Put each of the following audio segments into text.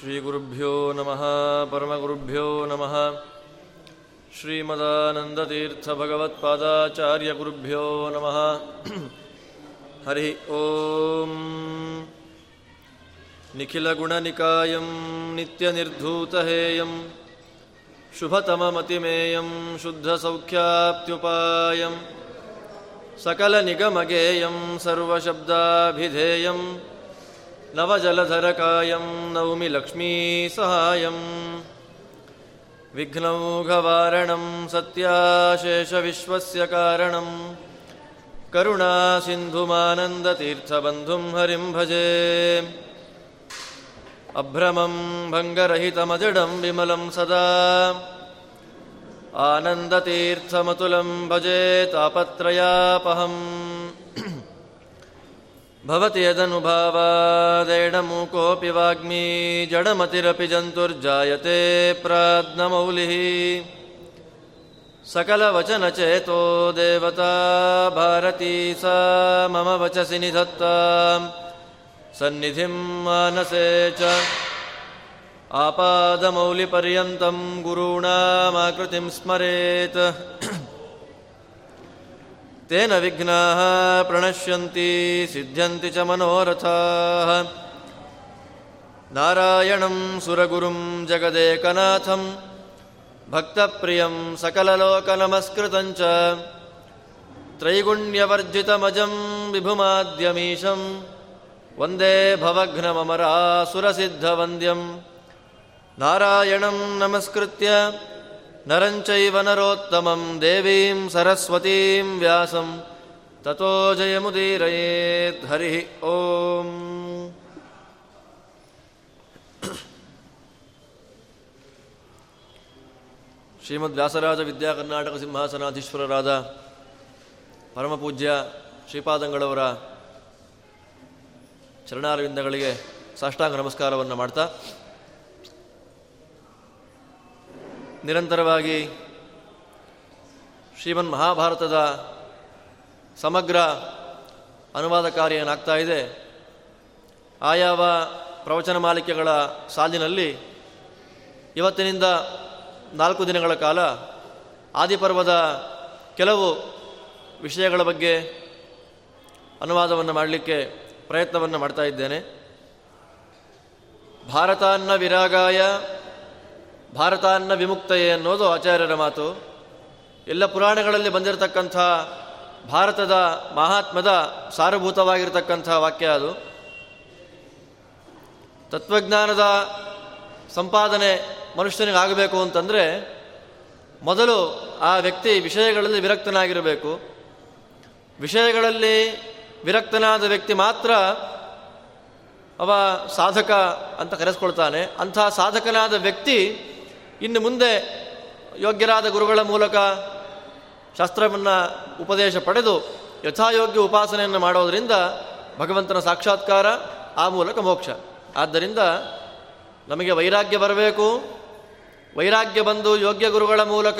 श्रीगुरुभ्यो नमः परमगुरुभ्यो नमः श्रीमदानन्दतीर्थभगवत्पादाचार्यगुरुभ्यो नमः हरिः ॐ निखिलगुणनिकायं नित्यनिर्धूतहेयं शुभतममतिमेयं शुद्धसौख्याप्त्युपायं सकलनिगमगेयं सर्वशब्दाभिधेयम् नवजलधरकायं नौमि लक्ष्मीसहायम् विघ्नौघवारणं सत्याशेषविश्वस्य कारणं। करुणासिन्धुमानन्दतीर्थबन्धुं हरिं भजे। अभ्रमं भङ्गरहितमजडं विमलं सदा। आनन्दतीर्थमतुलं भजे तापत्रयापहम् भवति यदनुभावादेडमूकोऽपि वाग्मी जडमतिरपि जन्तुर्जायते प्राज्ञमौलिः। सकलवचनचेतो देवता भारती सा मम वचसि निधत्तां। सन्निधिं मानसे च आपादमौलिपर्यन्तं गुरूणामाकृतिं स्मरेत् तेन विघ्नाः प्रणश्यन्ति सिद्ध्यन्ति च मनोरथाः नारायणं सुरगुरुं जगदेकनाथं भक्तप्रियं सकललोकनमस्कृतं च त्रैगुण्यवर्जितमजं विभुमाद्यमीशं वन्दे भवघ्नममरासुरसिद्धवन्द्यं नारायणं नमस्कृत्य ನರಂಚೈವ ನರೋತ್ತಮಂ ದೇವೀಂ ಸರಸ್ವತೀಂ ವ್ಯಾಸಂ ತಥೋ ಜಯಮುದೀರಯೇತ್ ಹರಿ ಓಂ ಶ್ರೀಮದ್ ವ್ಯಾಸರಾಜ ವಿದ್ಯಾ ಕರ್ನಾಟಕ ಸಿಂಹಾಸನಾಧೀಶ್ವರರಾದ ಪರಮಪೂಜ್ಯ ಶ್ರೀಪಾದಂಗಳವರ ಚರಣಾರವಿಂದಗಳಿಗೆ ಸಾಷ್ಟಾಂಗ ನಮಸ್ಕಾರವನ್ನು ಮಾಡ್ತಾ ನಿರಂತರವಾಗಿ ಶ್ರೀಮನ್ ಮಹಾಭಾರತದ ಸಮಗ್ರ ಅನುವಾದ ಕಾರ್ಯ ಏನಾಗ್ತಾ ಇದೆ, ಆಯಾವ ಪ್ರವಚನ ಮಾಲಿಕೆಗಳ ಸಾಲಿನಲ್ಲಿ ಇವತ್ತಿನಿಂದ ನಾಲ್ಕು ದಿನಗಳ ಕಾಲ ಆದಿಪರ್ವದ ಕೆಲವು ವಿಷಯಗಳ ಬಗ್ಗೆ ಅನುವಾದವನ್ನು ಮಾಡಲಿಕ್ಕೆ ಪ್ರಯತ್ನವನ್ನು ಮಾಡ್ತಾ ಇದ್ದೇನೆ. ಭಾರತಾನ್ನ ವಿರಾಗಾಯ ಭಾರತಾನ್ನ ವಿಮುಕ್ತಯೇ ಅನ್ನೋದು ಆಚಾರ್ಯರ ಮಾತು. ಎಲ್ಲ ಪುರಾಣಗಳಲ್ಲಿ ಬಂದಿರತಕ್ಕಂಥ ಭಾರತದ ಮಹಾತ್ಮದ ಸಾರಭೂತವಾಗಿರತಕ್ಕಂಥ ವಾಕ್ಯ ಅದು. ತತ್ವಜ್ಞಾನದ ಸಂಪಾದನೆ ಮನುಷ್ಯನಿಗೆ ಆಗಬೇಕು ಅಂತಂದರೆ ಮೊದಲು ಆ ವ್ಯಕ್ತಿ ವಿಷಯಗಳಲ್ಲಿ ವಿರಕ್ತನಾಗಿರಬೇಕು. ವಿಷಯಗಳಲ್ಲಿ ವಿರಕ್ತನಾದ ವ್ಯಕ್ತಿ ಮಾತ್ರ ಅವ ಸಾಧಕ ಅಂತ ಕರೆಸ್ಕೊಳ್ತಾನೆ. ಅಂಥ ಸಾಧಕನಾದ ವ್ಯಕ್ತಿ ಇನ್ನು ಮುಂದೆ ಯೋಗ್ಯರಾದ ಗುರುಗಳ ಮೂಲಕ ಶಾಸ್ತ್ರವನ್ನು ಉಪದೇಶ ಪಡೆದು ಯಥಾಯೋಗ್ಯ ಉಪಾಸನೆಯನ್ನು ಮಾಡೋದರಿಂದ ಭಗವಂತನ ಸಾಕ್ಷಾತ್ಕಾರ, ಆ ಮೂಲಕ ಮೋಕ್ಷ. ಆದ್ದರಿಂದ ನಮಗೆ ವೈರಾಗ್ಯ ಬರಬೇಕು. ವೈರಾಗ್ಯ ಬಂದು ಯೋಗ್ಯ ಗುರುಗಳ ಮೂಲಕ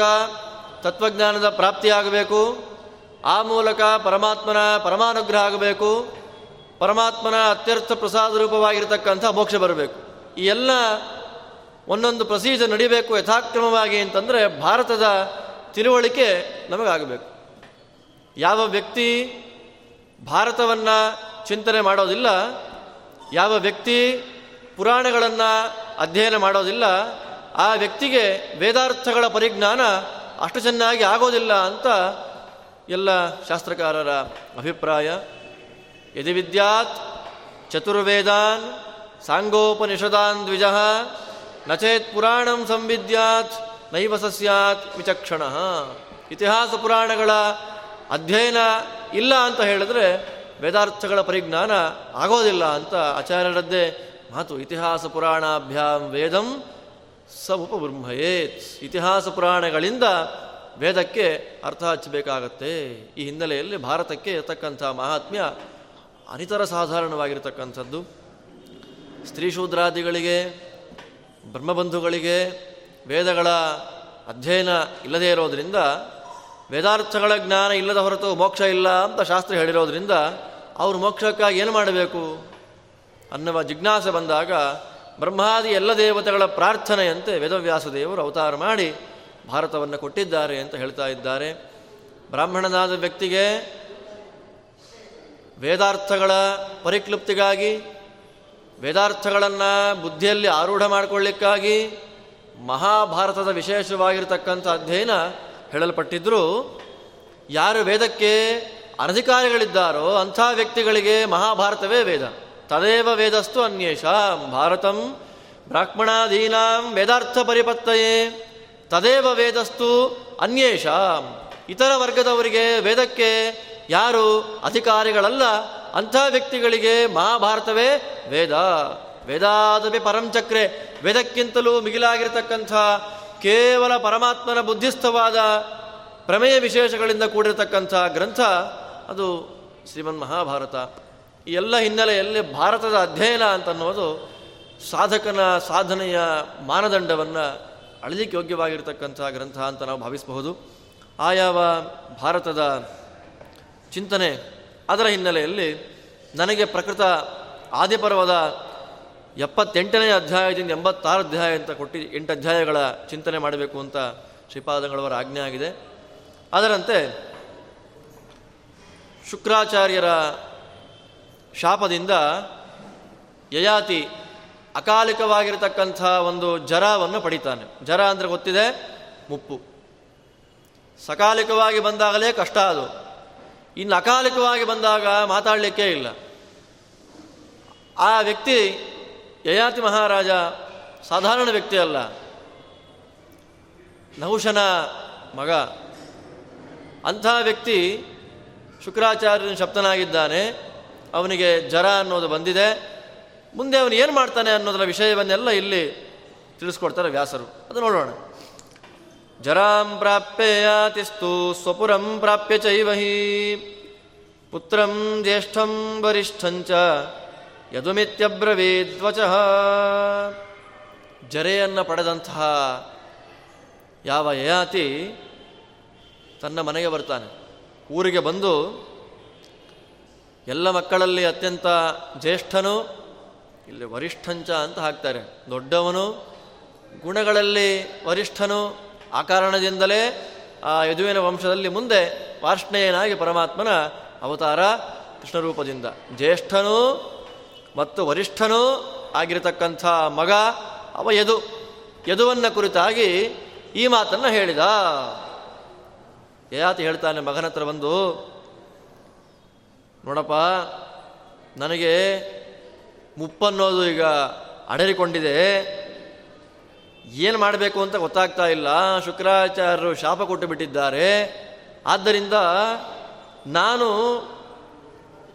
ತತ್ವಜ್ಞಾನದ ಪ್ರಾಪ್ತಿಯಾಗಬೇಕು. ಆ ಮೂಲಕ ಪರಮಾತ್ಮನ ಪರಮಾನುಗ್ರಹ ಆಗಬೇಕು. ಪರಮಾತ್ಮನ ಅತ್ಯರ್ಥ ಪ್ರಸಾದ ರೂಪವಾಗಿರತಕ್ಕಂಥ ಮೋಕ್ಷ ಬರಬೇಕು. ಈ ಎಲ್ಲ ಒಂದೊಂದು ಪ್ರೊಸೀಜರ್ ನಡಿಬೇಕು ಯಥಾಕ್ರಮವಾಗಿ ಅಂತಂದರೆ ಭಾರತದ ತಿಳುವಳಿಕೆ ನಮಗಾಗಬೇಕು. ಯಾವ ವ್ಯಕ್ತಿ ಭಾರತವನ್ನು ಚಿಂತನೆ ಮಾಡೋದಿಲ್ಲ, ಯಾವ ವ್ಯಕ್ತಿ ಪುರಾಣಗಳನ್ನು ಅಧ್ಯಯನ ಮಾಡೋದಿಲ್ಲ, ಆ ವ್ಯಕ್ತಿಗೆ ವೇದಾರ್ಥಗಳ ಪರಿಜ್ಞಾನ ಅಷ್ಟು ಚೆನ್ನಾಗಿ ಆಗೋದಿಲ್ಲ ಅಂತ ಎಲ್ಲ ಶಾಸ್ತ್ರಕಾರರ ಅಭಿಪ್ರಾಯ. ಯದಿವಿದ್ಯಾತ್ ಚತುರ್ವೇದಾನ್ ಸಾಂಗೋಪನಿಷದಾನ್ ದ್ವಿಜ ನಚೇತ್ ಪುರಾಣಂ ಸಂವಿದ್ಯಾತ್, ನೈವ ಸಸ್ಯಾತ್ ವಿಚಕ್ಷಣ. ಇತಿಹಾಸ ಪುರಾಣಗಳ ಅಧ್ಯಯನ ಇಲ್ಲ ಅಂತ ಹೇಳಿದ್ರೆ ವೇದಾರ್ಥಗಳ ಪರಿಜ್ಞಾನ ಆಗೋದಿಲ್ಲ ಅಂತ ಆಚಾರ್ಯರದ್ದೇ ಮಾತು. ಇತಿಹಾಸ ಪುರಾಣಾಭ್ಯಾಂ ವೇದಂ ಸ ಉಪಬ್ರಹ್ಮಯೇತ್ ಇತಿಹಾಸ ಪುರಾಣಗಳಿಂದ ವೇದಕ್ಕೆ ಅರ್ಥ ಹಚ್ಚಬೇಕಾಗತ್ತೆ. ಈ ಹಿನ್ನೆಲೆಯಲ್ಲಿ ಭಾರತಕ್ಕೆ ಇರತಕ್ಕಂಥ ಮಹಾತ್ಮ್ಯ ಅನಿತರ ಸಾಧಾರಣವಾಗಿರತಕ್ಕಂಥದ್ದು. ಸ್ತ್ರೀಶೂದ್ರಾದಿಗಳಿಗೆ ಬ್ರಹ್ಮಬಂಧುಗಳಿಗೆ ವೇದಗಳ ಅಧ್ಯಯನ ಇಲ್ಲದೇ ಇರೋದರಿಂದ, ವೇದಾರ್ಥಗಳ ಜ್ಞಾನ ಇಲ್ಲದ ಹೊರತು ಮೋಕ್ಷ ಇಲ್ಲ ಅಂತ ಶಾಸ್ತ್ರ ಹೇಳಿರೋದ್ರಿಂದ ಅವರು ಮೋಕ್ಷಕ್ಕಾಗಿ ಏನು ಮಾಡಬೇಕು? ಅನ್ನುವ ಜಿಜ್ಞಾಸೆ ಬಂದಾಗ ಬ್ರಹ್ಮಾದಿ ಎಲ್ಲ ದೇವತೆಗಳ ಪ್ರಾರ್ಥನೆಯಂತೆ ವೇದವ್ಯಾಸ ದೇವರು ಅವತಾರ ಮಾಡಿ ಭಾರತವನ್ನು ಕೊಟ್ಟಿದ್ದಾರೆ ಅಂತ ಹೇಳ್ತಾ ಇದ್ದಾರೆ. ಬ್ರಾಹ್ಮಣನಾದ ವ್ಯಕ್ತಿಗೆ ವೇದಾರ್ಥಗಳ ಪರಿಕ್ಲುಪ್ತಿಗಾಗಿ ವೇದಾರ್ಥಗಳನ್ನು ಬುದ್ಧಿಯಲ್ಲಿ ಆರೂಢ ಮಾಡಿಕೊಳ್ಳಿಕ್ಕಾಗಿ ಮಹಾಭಾರತದ ವಿಶೇಷವಾಗಿರತಕ್ಕಂಥ ಅಧ್ಯಯನ ಹೇಳಲ್ಪಟ್ಟಿದ್ದರೂ ಯಾರು ವೇದಕ್ಕೆ ಅನಧಿಕಾರಿಗಳಿದ್ದಾರೋ ಅಂಥ ವ್ಯಕ್ತಿಗಳಿಗೆ ಮಹಾಭಾರತವೇ ವೇದ. ತದೇವ ವೇದಸ್ತು ಅನ್ಯೇಷ ಭಾರತಂ ಬ್ರಾಹ್ಮಣಾಧೀನಾಂ ವೇದಾರ್ಥ ಪರಿಪತ್ತಯೇ. ತದೇವ ವೇದಸ್ತು ಅನ್ಯೇಷ. ಇತರ ವರ್ಗದವರಿಗೆ ವೇದಕ್ಕೆ ಯಾರು ಅಧಿಕಾರಿಗಳಲ್ಲ ಅಂಥ ವ್ಯಕ್ತಿಗಳಿಗೆ ಮಹಾಭಾರತವೇ ವೇದ. ವೇದಾದಪಿ ಪರಂಚಕ್ರೆ ವೇದಕ್ಕಿಂತಲೂ ಮಿಗಿಲಾಗಿರತಕ್ಕಂಥ ಕೇವಲ ಪರಮಾತ್ಮನ ಬುದ್ಧಿಸ್ಥವಾದ ಪ್ರಮೇಯ ವಿಶೇಷಗಳಿಂದ ಕೂಡಿರತಕ್ಕಂಥ ಗ್ರಂಥ ಅದು ಶ್ರೀಮನ್ ಮಹಾಭಾರತ. ಈ ಎಲ್ಲ ಹಿನ್ನೆಲೆಯಲ್ಲಿ ಭಾರತದ ಅಧ್ಯಯನ ಅಂತನ್ನುವುದು ಸಾಧಕನ ಸಾಧನೆಯ ಮಾನದಂಡವನ್ನು ಅಳಲಿಕ್ಕೆ ಯೋಗ್ಯವಾಗಿರ್ತಕ್ಕಂಥ ಗ್ರಂಥ ಅಂತ ನಾವು ಭಾವಿಸಬಹುದು. ಆಯಾವ ಭಾರತದ ಚಿಂತನೆ ಅದರ ಹಿನ್ನೆಲೆಯಲ್ಲಿ ನನಗೆ ಪ್ರಕೃತ ಆದಿಪರ್ವದ ಎಪ್ಪತ್ತೆಂಟನೇ ಅಧ್ಯಾಯದಿಂದ ಎಂಬತ್ತಾರು ಅಧ್ಯಾಯ ಅಂತ ಕೊಟ್ಟು ಎಂಟು ಅಧ್ಯಾಯಗಳ ಚಿಂತನೆ ಮಾಡಬೇಕು ಅಂತ ಶ್ರೀಪಾದಂಗಳವರ ಆಜ್ಞೆ ಆಗಿದೆ. ಅದರಂತೆ ಶುಕ್ರಾಚಾರ್ಯರ ಶಾಪದಿಂದ ಯಯಾತಿ ಅಕಾಲಿಕವಾಗಿರತಕ್ಕಂಥ ಒಂದು ಜರವನ್ನು ಪಡಿತಾನೆ. ಜರ ಅಂದರೆ ಗೊತ್ತಿದೆ ಮುಪ್ಪು. ಸಕಾಲಿಕವಾಗಿ ಬಂದಾಗಲೇ ಕಷ್ಟ ಅದು. ಇನ್ನು ಅಕಾಲಿಕವಾಗಿ ಬಂದಾಗ ಮಾತಾಡಲಿಕ್ಕೇ ಇಲ್ಲ. ಆ ವ್ಯಕ್ತಿ ಯಯಾತಿ ಮಹಾರಾಜ ಸಾಧಾರಣ ವ್ಯಕ್ತಿ ಅಲ್ಲ. ನಹುಶನ ಮಗ. ಅಂಥ ವ್ಯಕ್ತಿ ಶುಕ್ರಾಚಾರ್ಯನ ಶಬ್ದನಾಗಿದ್ದಾನೆ ಅವನಿಗೆ ಜರ ಅನ್ನೋದು ಬಂದಿದೆ. ಮುಂದೆ ಅವನು ಏನು ಮಾಡ್ತಾನೆ ಅನ್ನೋದರ ವಿಷಯವನ್ನೆಲ್ಲ ಇಲ್ಲಿ ತಿಳಿಸ್ಕೊಡ್ತಾರೆ ವ್ಯಾಸರು. ಅದು ನೋಡೋಣ. ಜರಾಂ ಪ್ರಾಪ್ಯ ಯಾತಿಸ್ತು ಸ್ವಪುರಂ ಪ್ರಾಪ್ಯ ಚೈವಹಿ ಪುತ್ರಂ ಜ್ಯೇಷ್ಠಂ ವರಿಷ್ಠಂಚ ಯದುಮಿತ್ಯಬ್ರವೀದ್ವಚಃ ಜರೆಯನ್ನು ಪಡೆದಂತಹ ಯಾವ ಯಯಾತಿ ತನ್ನ ಮನೆಗೆ ಬರ್ತಾನೆ. ಊರಿಗೆ ಬಂದು ಎಲ್ಲ ಮಕ್ಕಳಲ್ಲಿ ಅತ್ಯಂತ ಜ್ಯೇಷ್ಠನು, ಇಲ್ಲಿ ವರಿಷ್ಠಂಚ ಅಂತ ಹಾಕ್ತಾರೆ. ದೊಡ್ಡವನು, ಗುಣಗಳಲ್ಲಿ ವರಿಷ್ಠನು ಆ ಕಾರಣದಿಂದಲೇ ಆ ಯದುವಿನ ವಂಶದಲ್ಲಿ ಮುಂದೆ ವಾರ್ಷ್ಣೇಯನಾಗಿ ಪರಮಾತ್ಮನ ಅವತಾರ ಕೃಷ್ಣರೂಪದಿಂದ. ಜ್ಯೇಷ್ಠನು ಮತ್ತು ವರಿಷ್ಠನೂ ಆಗಿರತಕ್ಕಂಥ ಮಗ, ಅವ ಯದು. ಯದುವನ್ನ ಕುರಿತಾಗಿ ಈ ಮಾತನ್ನು ಹೇಳಿದ. ಯಾತಿ ಹೇಳ್ತಾನೆ ಮಗನ ಹತ್ರ ಬಂದು? ನೋಡಪ್ಪ, ನನಗೆ ಮುಪ್ಪನ್ನೋದು ಈಗ ಅಡರಿಕೊಂಡಿದೆ. ಏನು ಮಾಡಬೇಕು ಅಂತ ಗೊತ್ತಾಗ್ತಾ ಇಲ್ಲ. ಶುಕ್ರಾಚಾರ್ಯರು ಶಾಪ ಕೊಟ್ಟು ಬಿಟ್ಟಿದ್ದಾರೆ. ಆದ್ದರಿಂದ ನಾನು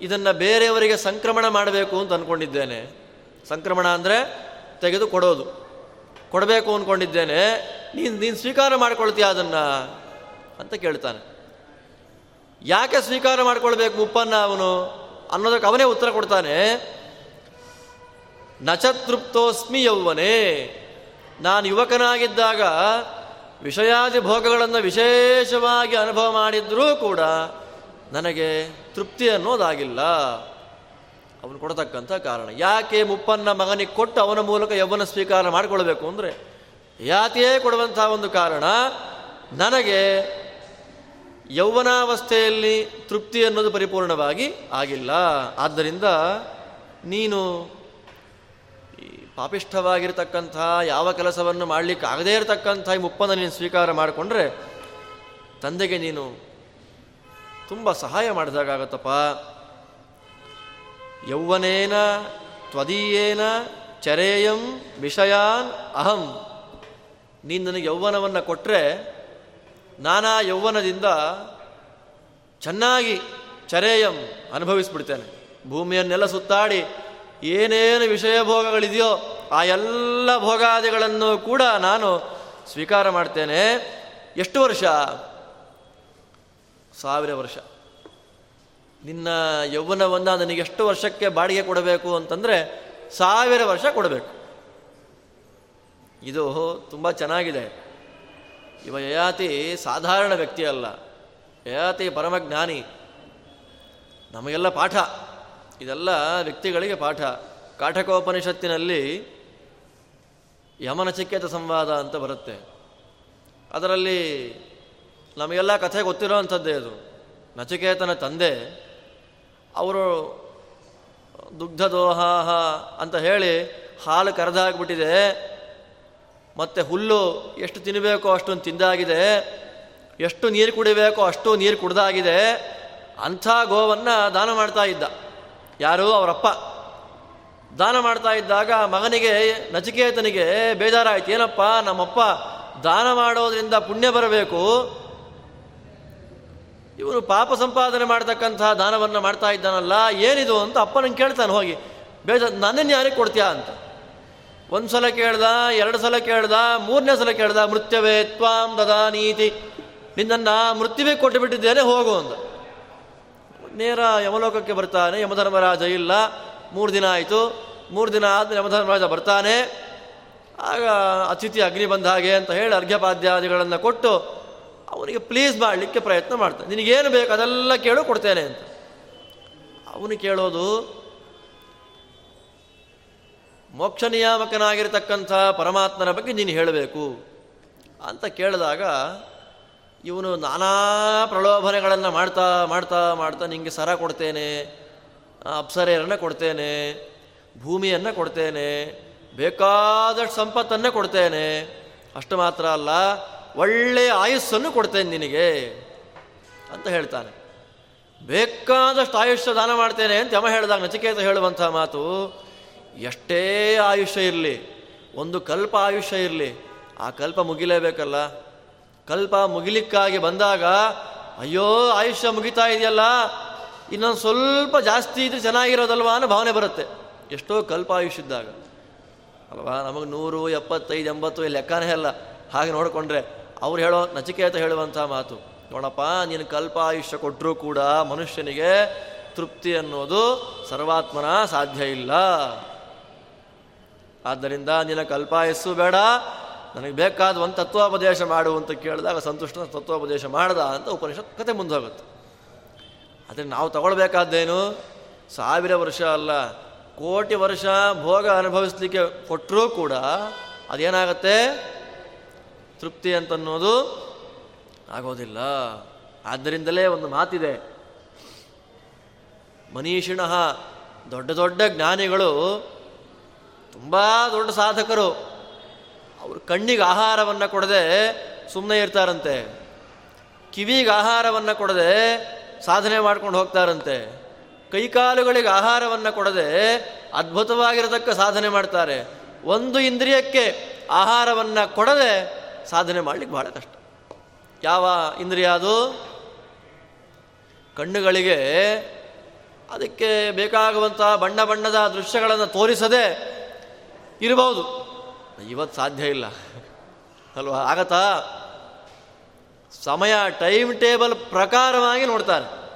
ಇದನ್ನು ಬೇರೆಯವರಿಗೆ ಸಂಕ್ರಮಣ ಮಾಡಬೇಕು ಅಂತ ಅಂದ್ಕೊಂಡಿದ್ದೇನೆ ಸಂಕ್ರಮಣ ಅಂದರೆ ತೆಗೆದು ಕೊಡೋದು. ಕೊಡಬೇಕು ಅಂದ್ಕೊಂಡಿದ್ದೇನೆ ನೀನು ನೀನು ಸ್ವೀಕಾರ ಮಾಡ್ಕೊಳ್ತೀಯ ಅದನ್ನು? ಅಂತ ಕೇಳ್ತಾನೆ. ಯಾಕೆ ಸ್ವೀಕಾರ ಮಾಡ್ಕೊಳ್ಬೇಕು ಉಪ್ಪನ್ನ ಅವನು? ಅನ್ನೋದಕ್ಕೆ ಅವನೇ ಉತ್ತರ ಕೊಡ್ತಾನೆ. ನಚತೃಪ್ತೋಸ್ಮಿ ಯೌವನೇ. ನಾನು ಯುವಕನಾಗಿದ್ದಾಗ ವಿಷಯಾದಿ ಭೋಗಗಳನ್ನು ವಿಶೇಷವಾಗಿ ಅನುಭವ ಮಾಡಿದ್ರೂ ಕೂಡ ನನಗೆ ತೃಪ್ತಿ ಅನ್ನೋದಾಗಿಲ್ಲ. ಅವನು ಕೊಡತಕ್ಕಂಥ ಕಾರಣ. ಯಾಕೆ ಮುಪ್ಪನ್ನ ಮಗನಿಗೆ ಕೊಟ್ಟು ಅವನ ಮೂಲಕ ಯೌವನ ಸ್ವೀಕಾರ ಮಾಡಿಕೊಳ್ಬೇಕು ಅಂದರೆ ಯಾತಿಯೇ ಕೊಡುವಂಥ ಒಂದು ಕಾರಣ, ನನಗೆ ಯೌವನಾವಸ್ಥೆಯಲ್ಲಿ ತೃಪ್ತಿ ಅನ್ನೋದು ಪರಿಪೂರ್ಣವಾಗಿ ಆಗಿಲ್ಲ. ಆದ್ದರಿಂದ ನೀನು ಪಾಪಿಷ್ಠವಾಗಿರ್ತಕ್ಕಂಥ ಯಾವ ಕೆಲಸವನ್ನು ಮಾಡಲಿಕ್ಕೆ ಆಗದೇ ಇರತಕ್ಕಂಥ ಈ ಮುಪ್ಪನ್ನು ನೀನು ಸ್ವೀಕಾರ ಮಾಡಿಕೊಂಡ್ರೆ ತಂದೆಗೆ ನೀನು ತುಂಬ ಸಹಾಯ ಮಾಡಿದಾಗತ್ತಪ್ಪ ಯೌವನೇನ ತ್ವದೀಯೇನ ಚರೇಯಂ ವಿಷಯಾನ್ ಅಹಂ. ನೀನು ನನಗೆ ಯೌವನವನ್ನು ಕೊಟ್ಟರೆ ನಾನಾ ಯೌವನದಿಂದ ಚೆನ್ನಾಗಿ ಚರೇಯಂ ಅನುಭವಿಸ್ಬಿಡ್ತೇನೆ. ಭೂಮಿಯನ್ನೆಲ್ಲ ಸುತ್ತಾಡಿ ಏನೇನು ವಿಷಯ ಭೋಗಗಳಿದೆಯೋ ಆ ಎಲ್ಲ ಭೋಗಾದಿಗಳನ್ನು ಕೂಡ ನಾನು ಸ್ವೀಕಾರ ಮಾಡ್ತೇನೆ. ಎಷ್ಟು ವರ್ಷ? ಸಾವಿರ ವರ್ಷ. ನಿನ್ನ ಯೌವನವನ್ನು ನನಗೆ ಎಷ್ಟು ವರ್ಷಕ್ಕೆ ಬಾಡಿಗೆ ಕೊಡಬೇಕು ಅಂತಂದರೆ ಸಾವಿರ ವರ್ಷ ಕೊಡಬೇಕು. ಇದು ತುಂಬ ಚೆನ್ನಾಗಿದೆ. ಇವ ಯಯಾತಿ ಸಾಧಾರಣ ವ್ಯಕ್ತಿ ಅಲ್ಲ. ಯಯಾತಿ ಪರಮಜ್ಞಾನಿ. ನಮಗೆಲ್ಲ ಪಾಠ. ಇದೆಲ್ಲ ವ್ಯಕ್ತಿಗಳಿಗೆ ಪಾಠ. ಕಾಠಕೋಪನಿಷತ್ತಿನಲ್ಲಿ ಯಮನಚಿಕೇತ ಸಂವಾದ ಅಂತ ಬರುತ್ತೆ. ಅದರಲ್ಲಿ ನಮಗೆಲ್ಲ ಕಥೆ ಗೊತ್ತಿರೋ ಅಂಥದ್ದೇ ಅದು. ನಚಿಕೇತನ ತಂದೆ, ಅವರು ದುಗ್ಧದೋಹಾಹ ಅಂತ ಹೇಳಿ ಹಾಲು ಕರೆದಾಗ್ಬಿಟ್ಟಿದೆ. ಮತ್ತು ಹುಲ್ಲು ಎಷ್ಟು ತಿನ್ನಬೇಕೋ ಅಷ್ಟೊಂದು ತಿಂದಾಗಿದೆ. ಎಷ್ಟು ನೀರು ಕುಡಿಬೇಕೋ ಅಷ್ಟು ನೀರು ಕುಡ್ದಾಗಿದೆ. ಅಂಥ ಗೋವನ್ನು ದಾನ ಮಾಡ್ತಾ ಇದ್ದ. ಯಾರು? ಅವರಪ್ಪ. ದಾನ ಮಾಡ್ತಾ ಇದ್ದಾಗ ಮಗನಿಗೆ, ನಚಿಕೇತನಿಗೆ ಬೇಜಾರಾಯ್ತು. ಏನಪ್ಪ? ನಮ್ಮಪ್ಪ ದಾನ ಮಾಡೋದ್ರಿಂದ ಪುಣ್ಯ ಬರಬೇಕು. ಇವನು ಪಾಪ ಸಂಪಾದನೆ ಮಾಡ್ತಕ್ಕಂತಹ ದಾನವನ್ನು ಮಾಡ್ತಾ ಇದ್ದಾನಲ್ಲ, ಏನಿದು ಅಂತ ಅಪ್ಪ ನಂಗೆ ಕೇಳ್ತಾನೆ ಹೋಗಿ. ಬೇಜ ನನ್ನನ್ನು ಯಾರಿಗೆ ಕೊಡ್ತೀಯಾ ಅಂತ? ಒಂದು ಸಲ ಕೇಳ್ದ, ಎರಡು ಸಲ ಕೇಳ್ದ, ಮೂರನೇ ಸಲ ಕೇಳ್ದ, ಮೃತ್ಯವೇ ತ್ವಾಂ ದದಾ ನೀತಿ ನಿನ್ನನ್ನು ಮೃತ್ಯುವೇ ಕೊಟ್ಟು ಬಿಟ್ಟಿದ್ದೇನೆ, ಹೋಗು ಅಂತ ನೇರ ಯಮಲೋಕಕ್ಕೆ ಬರ್ತಾನೆ, ಯಮಧರ್ಮರಾಜ ಇಲ್ಲ. ಮೂರು ದಿನ ಆಯಿತು. ಮೂರು ದಿನ ಆದ ಯಮಧರ್ಮರಾಜ ಬರ್ತಾನೆ. ಆಗ ಅತಿಥಿ ಅಗ್ನಿ ಬಂದ ಹಾಗೆ ಅಂತ ಹೇಳಿ ಅರ್ಘ್ಯಪಾದ್ಯಾದಿಗಳನ್ನು ಕೊಟ್ಟು ಅವನಿಗೆ ಪ್ಲೀಸ್ ಮಾಡಲಿಕ್ಕೆ ಪ್ರಯತ್ನ ಮಾಡ್ತಾನೆ. ನಿನಗೇನು ಬೇಕು ಅದೆಲ್ಲ ಕೇಳು, ಕೊಡ್ತೇನೆ ಅಂತ. ಅವನು ಕೇಳೋದು, ಮೋಕ್ಷ ನಿಯಾಮಕನಾಗಿರ್ತಕ್ಕಂಥ ಪರಮಾತ್ಮನ ಬಗ್ಗೆ ನೀನು ಹೇಳಬೇಕು ಅಂತ ಕೇಳಿದಾಗ ಇವನು ನಾನಾ ಪ್ರಲೋಭನೆಗಳನ್ನು ಮಾಡ್ತಾ ಮಾಡ್ತಾ ಮಾಡ್ತಾ ನಿಮಗೆ ಸರ ಕೊಡ್ತೇನೆ ಅಪ್ಸರೆಯರನ್ನು ಕೊಡ್ತೇನೆ, ಭೂಮಿಯನ್ನು ಕೊಡ್ತೇನೆ, ಬೇಕಾದಷ್ಟು ಸಂಪತ್ತನ್ನು ಕೊಡ್ತೇನೆ. ಅಷ್ಟು ಮಾತ್ರ ಅಲ್ಲ ಒಳ್ಳೆಯ ಆಯುಸ್ಸನ್ನು ಕೊಡ್ತೇನೆ ನಿನಗೆ ಅಂತ ಹೇಳ್ತಾನೆ. ಬೇಕಾದಷ್ಟು ಆಯುಷ್ಯ ದಾನ ಮಾಡ್ತೇನೆ ಅಂತ ಯಮ ಹೇಳಿದಾಗ ನಚಿಕೇತ ಹೇಳುವಂಥ ಮಾತು, ಎಷ್ಟೇ ಆಯುಷ್ಯ ಇರಲಿ, ಒಂದು ಕಲ್ಪ ಆಯುಷ್ಯ ಇರಲಿ, ಆ ಕಲ್ಪ ಮುಗಿಲೇಬೇಕಲ್ಲ? ಕಲ್ಪ ಮುಗಿಲಿಕ್ಕಾಗಿ ಬಂದಾಗ, ಅಯ್ಯೋ, ಆಯುಷ್ಯ ಮುಗಿತಾ ಇದೆಯಲ್ಲ, ಇನ್ನೊಂದು ಸ್ವಲ್ಪ ಜಾಸ್ತಿ ಇದ್ರೆ ಚೆನ್ನಾಗಿರೋದಲ್ವಾ ಅನ್ನೋ ಭಾವನೆ ಬರುತ್ತೆ. ಎಷ್ಟೋ ಕಲ್ಪ ಆಯುಷ್ ಇದ್ದಾಗ. ಅಲ್ವಾ, ನಮಗೆ ನೂರು, ಎಪ್ಪತ್ತೈದು, ಎಂಬತ್ತು ಲೆಕ್ಕನೇ ಅಲ್ಲ. ಹಾಗೆ ನೋಡಿಕೊಂಡ್ರೆ ಅವ್ರು ಹೇಳೋ ನಚಿಕೇತ ಹೇಳುವಂಥ ಮಾತು, ನೋಡಪ್ಪ, ನೀನು ಕಲ್ಪ ಆಯುಷ್ಯ ಕೊಟ್ಟರೂ ಕೂಡ ಮನುಷ್ಯನಿಗೆ ತೃಪ್ತಿ ಅನ್ನೋದು ಸರ್ವಾತ್ಮನ ಸಾಧ್ಯ ಇಲ್ಲ. ಆದ್ದರಿಂದ ನಿನ್ನ ಕಲ್ಪಾಯಸ್ಸು ಬೇಡ ನನಗೆ ಬೇಕಾದ ಒಂದು ತತ್ವೋಪದೇಶ ಮಾಡು ಅಂತ ಕೇಳಿದಾಗ ಸಂತುಷ್ಟ ತತ್ವೋಪದೇಶ ಮಾಡ್ದ ಅಂತ ಉಪನಿಷತ್ ಕತೆ ಮುಂದೋಗುತ್ತೆ ಅದನ್ನು ನಾವು ತಗೊಳ್ಬೇಕಾದ್ದೇನು? ಸಾವಿರ ವರ್ಷ ಅಲ್ಲ, ಕೋಟಿ ವರ್ಷ ಭೋಗ ಅನುಭವಿಸ್ಲಿಕ್ಕೆ ಕೊಟ್ಟರೂ ಕೂಡ ಅದೇನಾಗತ್ತೆ? ತೃಪ್ತಿ ಅಂತನ್ನೋದು ಆಗೋದಿಲ್ಲ. ಆದ್ದರಿಂದಲೇ ಒಂದು ಮಾತಿದೆ. ಮನೀಷಿಣ ದೊಡ್ಡ ದೊಡ್ಡ ಜ್ಞಾನಿಗಳು ತುಂಬ ದೊಡ್ಡ ಸಾಧಕರು. ಅವರು ಕಣ್ಣಿಗೆ ಆಹಾರವನ್ನು ಕೊಡದೆ ಸುಮ್ಮನೆ ಇರ್ತಾರಂತೆ. ಕಿವಿಗೆ ಆಹಾರವನ್ನು ಕೊಡದೆ ಸಾಧನೆ ಮಾಡ್ಕೊಂಡು ಹೋಗ್ತಾರಂತೆ. ಕೈಕಾಲುಗಳಿಗೆ ಆಹಾರವನ್ನು ಕೊಡದೆ ಅದ್ಭುತವಾಗಿರತಕ್ಕ ಸಾಧನೆ ಮಾಡ್ತಾರೆ. ಒಂದು ಇಂದ್ರಿಯಕ್ಕೆ ಆಹಾರವನ್ನು ಕೊಡದೆ ಸಾಧನೆ ಮಾಡಲಿಕ್ಕೆ ಬಹಳ ಕಷ್ಟ. ಯಾವ ಇಂದ್ರಿಯ ಅದು? ಕಣ್ಣುಗಳಿಗೆ ಅದಕ್ಕೆ ಬೇಕಾಗುವಂತಹ ಬಣ್ಣ ಬಣ್ಣದ ದೃಶ್ಯಗಳನ್ನು ತೋರಿಸದೆ ಇರಬಹುದು. ಇವತ್ತು ಸಾಧ್ಯ ಇಲ್ಲ. ಅಲ್ವಾ? ಆಗತ್ತಾ? ಸಮಯ ಟೈಮ್ ಟೇಬಲ್ ಪ್ರಕಾರವಾಗಿ ನೋಡ್ತಾರೆ